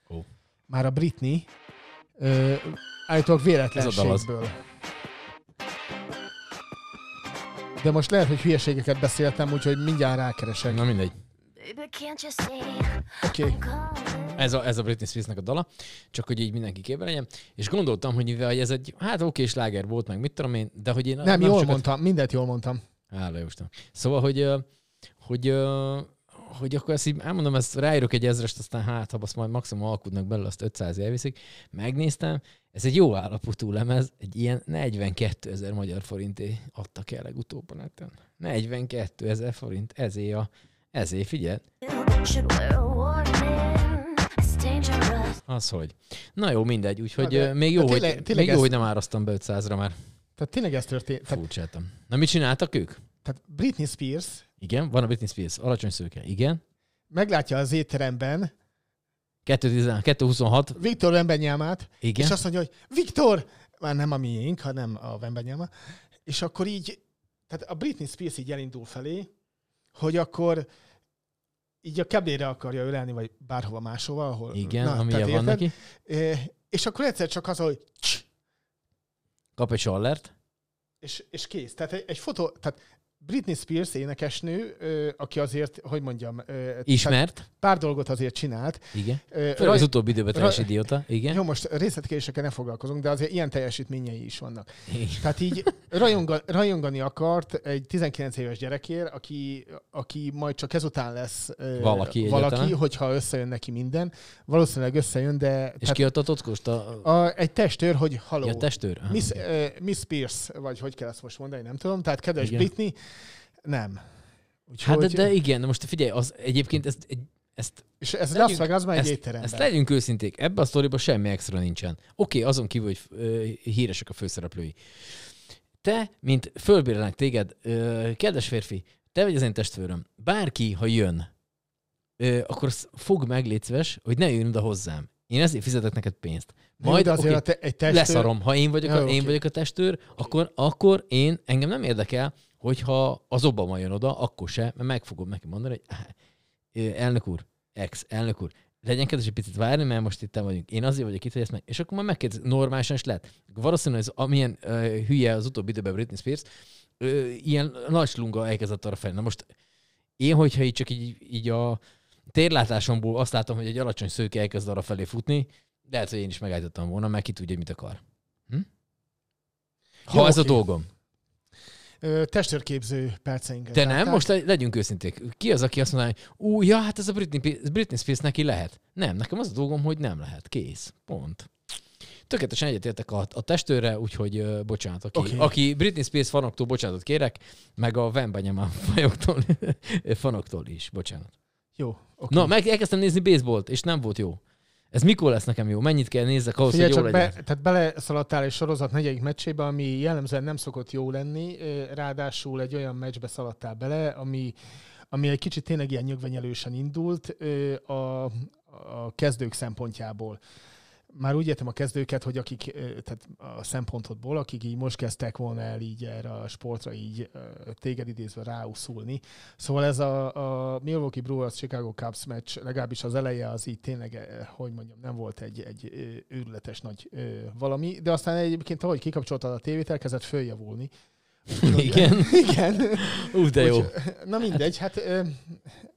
Speaker 2: Ó.
Speaker 3: Már a Britney ö, állítólag véletlenségből. De most lehet, hogy hülyeségeket beszéltem, úgyhogy mindjárt rákeresek.
Speaker 2: Na mindegy.
Speaker 3: Oké. Okay.
Speaker 2: Ez a, ez a Britney Spearsnek a dala, csak hogy így mindenki képbe legyen. És gondoltam, hogy mivel ez egy, hát oké, sláger volt, meg mit tudom én, de hogy én...
Speaker 3: Nem, jól
Speaker 2: sokat-
Speaker 3: mondtam, mindent jól mondtam.
Speaker 2: Hála Jóisten. Szóval, hogy, hogy, hogy akkor ezt így elmondom, ezt ráírok egy ezrest, aztán hát, ha azt majd maximum alkudnak belőle, azt 500 elviszik. Megnéztem, ez egy jó állapotú lemez, egy ilyen 42 ezer magyar forinté adtak el legutóbb a neten. 42 ezer forint, ezé a, ezé,
Speaker 7: dangerous.
Speaker 2: az hogy. Na jó, mindegy, úgyhogy
Speaker 3: de-
Speaker 2: még jó,
Speaker 3: de
Speaker 2: hogy,
Speaker 3: tényleg- tényleg
Speaker 2: még jó,
Speaker 3: ez-
Speaker 2: hogy nem áraztam be 500-ra már.
Speaker 3: Tehát tényleg ez történt. Tehát,
Speaker 2: Furcsáltam. Na mit csináltak ők?
Speaker 3: tehát Britney Spears
Speaker 2: Igen, van a Britney Spears, alacsony szőke. Igen.
Speaker 3: meglátja az étteremben
Speaker 2: 210 226,
Speaker 3: Viktor Wembenyámát,
Speaker 2: igen.
Speaker 3: és azt mondja, hogy Viktor, már nem a miénk, hanem a Wembenyáma, és akkor így, tehát a Britney Spears így elindul felé, hogy akkor így a keblére akarja ölelni, vagy bárhova máshova, ahol...
Speaker 2: Igen, ami
Speaker 3: tehát
Speaker 2: van
Speaker 3: érted?
Speaker 2: neki.
Speaker 3: És akkor egyszer csak az, hogy
Speaker 2: Kap egy sallert.
Speaker 3: és, és kész. Tehát egy, egy fotó, tehát Britney Spears énekesnő, aki azért, hogy mondjam,
Speaker 2: Ismert.
Speaker 3: pár dolgot azért csinált.
Speaker 2: Igen. Főleg
Speaker 3: raj-
Speaker 2: az utóbbi időben teljes idióta. Igen.
Speaker 3: Jó, most részletkérésekkel ne foglalkozunk, de azért ilyen teljesítményei is vannak.
Speaker 2: Igen.
Speaker 3: Tehát így rajonga, rajongani akart egy 19 éves gyerekért, aki, aki majd csak ezután lesz
Speaker 2: Valaki
Speaker 3: valaki hogyha összejön neki minden. Valószínűleg összejön, de
Speaker 2: És ki adta a tockost? A,
Speaker 3: a, egy testőr, hogy haló.
Speaker 2: ja, testőr?
Speaker 3: Miss, uh, Miss Pierce, vagy hogy kell ezt most mondani, nem tudom. Tehát kedves
Speaker 2: Igen.
Speaker 3: Britney, nem.
Speaker 2: Hát de,
Speaker 3: Úgyhogy,
Speaker 2: de igen, most figyelj, az egyébként ezt, egy, ezt,
Speaker 3: és ez
Speaker 2: legyünk-
Speaker 3: Las Vegasban egy
Speaker 2: ezt,
Speaker 3: étteremben.
Speaker 2: ezt legyünk őszinték, ebben a sztoriban semmi extra nincsen. Oké, azon kívül, hogy ö, híresek a főszereplői. Te, mint fölbérelnek téged, ö, kedves férfi, te vagy az én testvérem, bárki, ha jön, ö, akkor fog meg, légy szíves, hogy ne jöjjön oda hozzám. Én ezért fizetek neked pénzt.
Speaker 3: Majd de azért
Speaker 2: oké,
Speaker 3: a te, egy testőr...
Speaker 2: leszarom. Ha én vagyok,
Speaker 3: Ja,
Speaker 2: a, én vagyok a testőr, akkor, akkor én, engem nem érdekel, hogyha az Obama jön oda, akkor se, mert meg fogom neki mondani, hogy "Áh, ö, elnök úr, ex, elnök úr, legyen kedves egy picit várni, mert most itt vagyunk. Én azért vagyok itt, hogy ezt meg... És akkor már megkérdez, normálisan is lehet. Valószínűleg ez amilyen uh, hülye az utóbbi időben Britney Spears, uh, ilyen nagy slunga elkezdett arra felé. Na most én, hogyha így csak így, így a térlátásomból azt látom, hogy egy alacsony szőke elkezd arra felé futni, lehet, hogy én is megállítottam volna, mert ki tudja, mit akar. Hm? Ha
Speaker 3: Jó,
Speaker 2: ez a
Speaker 3: oké.
Speaker 2: dolgom.
Speaker 3: Testőrképző perceinket.
Speaker 2: Te nem? Most le- legyünk őszinték. Ki az, aki azt mondaná, hogy ú, ja, hát ez a Britney, Britney Spears neki lehet. Nem, nekem az a dolgom, hogy nem lehet. Kész. Pont. tökéletesen egyetértek a, a testőre, úgyhogy uh, bocsánat. Aki, okay. aki Britney Spears fanoktól bocsánatot kérek, meg a Vembanyama fajoktól, fanoktól is, bocsánat.
Speaker 3: Jó, oké.
Speaker 2: Na, meg elkezdtem nézni baseballt, és nem volt jó. Ez mikor lesz nekem jó? Mennyit kell nézzek ahhoz,
Speaker 3: Figyelj
Speaker 2: hogy jó legyen?
Speaker 3: be, tehát beleszaladtál egy sorozat negyedik meccsébe, ami jellemzően nem szokott jó lenni, ráadásul egy olyan meccsbe szaladtál bele, ami, ami egy kicsit tényleg ilyen nyögvenyelősen indult a, a kezdők szempontjából. Már úgy értem a kezdőket, hogy akik, tehát a szempontodból, akik így most kezdtek volna el így erre a sportra így téged idézve ráuszulni. Szóval ez a, a Milwaukee Brewers Chicago Cubs meccs, legalábbis az eleje az így tényleg, hogy mondjam, nem volt egy, egy őrületes nagy valami, de aztán egyébként, ahogy kikapcsoltad a tévét, elkezdett följavulni.
Speaker 2: Igen.
Speaker 3: Igen.
Speaker 2: Ú, de jó.
Speaker 3: Úgy, na mindegy, hát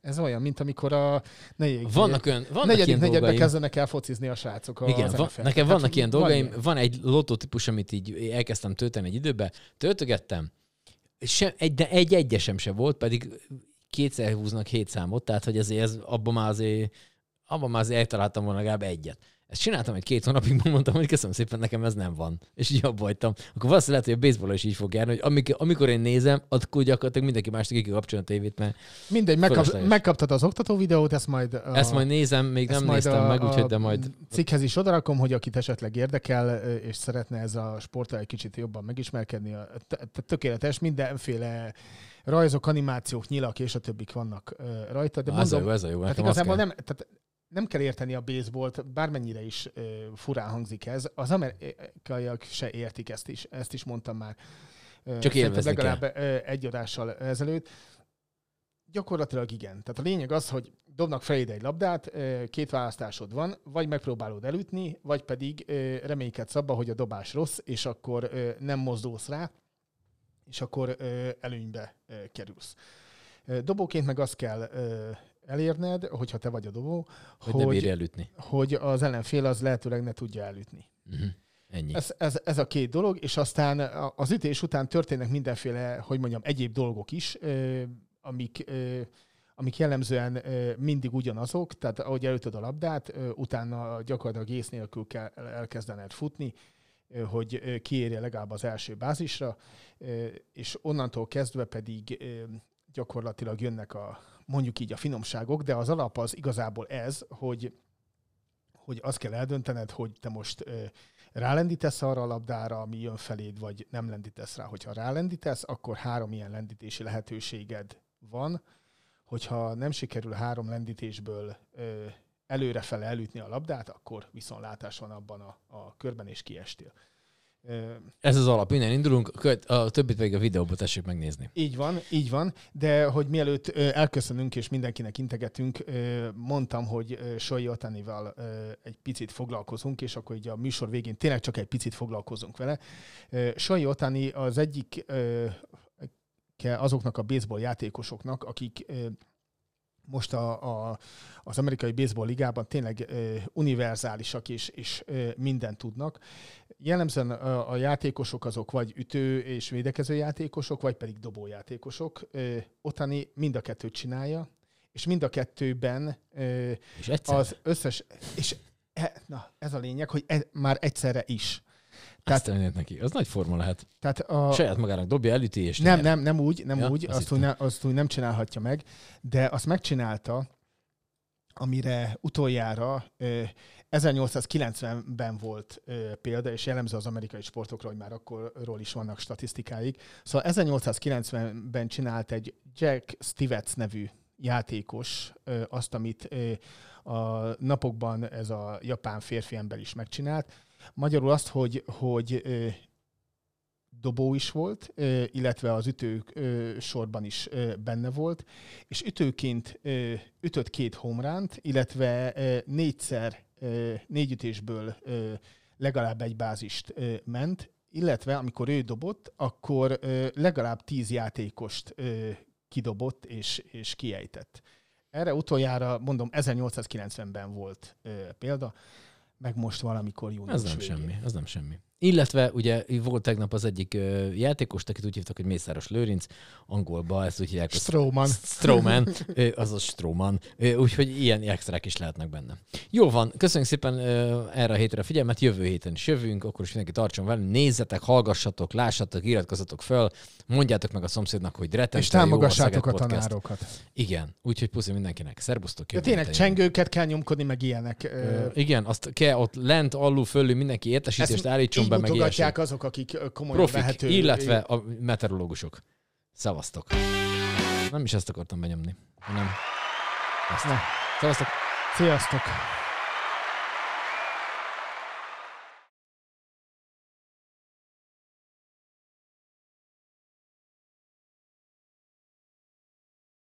Speaker 3: ez olyan, mint amikor a negyedik,
Speaker 2: Vannak olyan, vannak
Speaker 3: negyedik
Speaker 2: ilyen
Speaker 3: negyedbe
Speaker 2: dolgaim.
Speaker 3: kezdenek el focizni a srácok.
Speaker 2: Igen,
Speaker 3: az
Speaker 2: va,
Speaker 3: NFL-t.
Speaker 2: nekem
Speaker 3: Hát
Speaker 2: vannak ilyen
Speaker 3: van
Speaker 2: dolgaim,
Speaker 3: ilyen.
Speaker 2: van egy lotótípus, amit így elkezdtem tölteni egy időbe, töltögettem, sem, egy, de egy egyesem se volt, pedig kétszer húznak hét számot, tehát hogy azért ez, abban már azért, abban már azért eltaláltam volna legalább egyet. Ezt csináltam egy két hónapig, mondtam, hogy köszönöm szépen, nekem ez nem van. És így abba hagytam. Akkor valószínűleg lehet, hogy a baseball is így fog járni, hogy amikor, amikor én nézem, akkor gyakorlatilag mindenki másnak ki kell kapcsolni a tévét, mert
Speaker 3: Mindegy, megkap, megkaptad az oktató videót, ezt majd... A,
Speaker 2: ezt majd nézem, még nem néztem
Speaker 3: a,
Speaker 2: meg, úgyhogy de majd
Speaker 3: cikkhez is odarakom, hogy akit esetleg érdekel, és szeretne ez a sporttal egy kicsit jobban megismerkedni, a- tökéletes, mindenféle rajzok, animációk, nyilak és a többik vannak rajta. De
Speaker 2: Na, ez a
Speaker 3: mondom,
Speaker 2: jó, ez a jó.
Speaker 3: tehát igazából nem, tehát nem kell érteni a baseballt, bármennyire is ö, furán hangzik ez. Az amerikaiak se értik ezt is, ezt is mondtam már.
Speaker 2: Csak élvezni
Speaker 3: legalább ö, egy adással ezelőtt. Gyakorlatilag igen. Tehát a lényeg az, hogy dobnak feléd egy labdát, két választásod van, vagy megpróbálod elütni, vagy pedig reménykedsz abba, hogy a dobás rossz, és akkor nem mozdulsz rá, és akkor előnybe kerülsz. Dobóként meg azt kell elérned, hogyha te vagy a dobó,
Speaker 2: Hogy ne bírja elütni.
Speaker 3: hogy az ellenfél az lehetőleg ne tudja elütni.
Speaker 2: Uh-huh. Ennyi.
Speaker 3: Ez, ez, ez a két dolog, és aztán az ütés után történnek mindenféle, hogy mondjam, egyéb dolgok is, amik, amik jellemzően mindig ugyanazok, tehát ahogy elütöd a labdát, utána gyakorlatilag ész nélkül kell elkezdened futni, hogy kiérje legalább az első bázisra, és onnantól kezdve pedig gyakorlatilag jönnek a, mondjuk így a finomságok, de az alap az igazából ez, hogy hogy azt kell eldöntened, hogy te most ö, rálendítesz arra a labdára, ami jön feléd, vagy nem lendítesz rá. Hogyha rálendítesz, akkor három ilyen lendítési lehetőséged van. Hogyha nem sikerül három lendítésből ö, előrefele elütni a labdát, akkor viszontlátás van abban a, a körben, és kiestél.
Speaker 2: Ez az alap, innen indulunk, a többit pedig a videóba tessék megnézni.
Speaker 3: Így van, így van, de hogy mielőtt elköszönünk és mindenkinek integetünk, mondtam, hogy Soji Otanival egy picit foglalkozunk, és akkor így a műsor végén tényleg csak egy picit foglalkozunk vele. Soji Otani az egyik azoknak a baseball játékosoknak, akik most a, a, az amerikai baseball ligában tényleg ö, univerzálisak és, és ö, mindent tudnak. Jellemzően a, a játékosok azok vagy ütő és védekező játékosok, vagy pedig dobójátékosok. Ö, Otani mind a kettőt csinálja, és mind a kettőben ö,
Speaker 2: És egyszer?
Speaker 3: az összes, és e, na, ez a lényeg, hogy e, már egyszerre is.
Speaker 2: Tehát, Azt neki. Az nagy forma lehet.
Speaker 3: tehát a,
Speaker 2: Saját magának dobja, elüti és
Speaker 3: nem,
Speaker 2: nyer.
Speaker 3: nem, nem úgy, nem
Speaker 2: Ja,
Speaker 3: úgy,
Speaker 2: azt
Speaker 3: azt úgy, ne, azt úgy nem csinálhatja meg, de azt megcsinálta, amire utoljára ö, 1890-ben volt ö, példa, és jellemző az amerikai sportokra, hogy már akkorról is vannak statisztikáik. Szóval 1890-ben csinált egy Jack Stevets nevű játékos ö, azt, amit ö, a napokban ez a japán férfi ember is megcsinált. Magyarul azt, hogy, hogy dobó is volt, illetve az ütők sorban is benne volt, és ütőként ütött két homránt, illetve négyszer, négy ütésből legalább egy bázist ment, illetve amikor ő dobott, akkor legalább tíz játékost kidobott és, és kiejtett. Erre utoljára, mondom, 1890-ben volt példa, meg most valamikor június
Speaker 2: Ez nem
Speaker 3: végén.
Speaker 2: semmi, ez nem semmi. Illetve ugye volt tegnap az egyik játékos, akit úgy hívtak, hogy Mészáros Lőrinc, angolba ezt úgy hívják.
Speaker 3: Strowman,
Speaker 2: ö, azaz Strowman, Ö, úgyhogy ilyen extrák is lehetnek benne. Jó van, köszönjük szépen erre a hétre a figyelmet, jövő héten is jövünk, akkor is mindenki tartson velünk, nézzetek, hallgassatok, lássatok, iratkozzatok föl, mondjátok meg a szomszédnak, hogy rettentően
Speaker 3: És támogassátok a
Speaker 2: Podcast.
Speaker 3: tanárokat.
Speaker 2: Igen, úgyhogy puszi mindenkinek. Szerbusztok. Jövő
Speaker 3: tényleg csengőket kell nyomkodni, meg ilyenek. Ö,
Speaker 2: igen, azt kell ott lent, alul, fölül mindenki értesítést
Speaker 3: Ezt
Speaker 2: állítson be, meg ilyesmi.
Speaker 3: azok, akik komolyan
Speaker 2: Profik,
Speaker 3: vehető.
Speaker 2: illetve a meteorológusok. Szavaztok. Nem is ezt akartam benyomni, hanem ezt.
Speaker 3: Ne.
Speaker 2: Szavaztok.
Speaker 3: Sziasztok!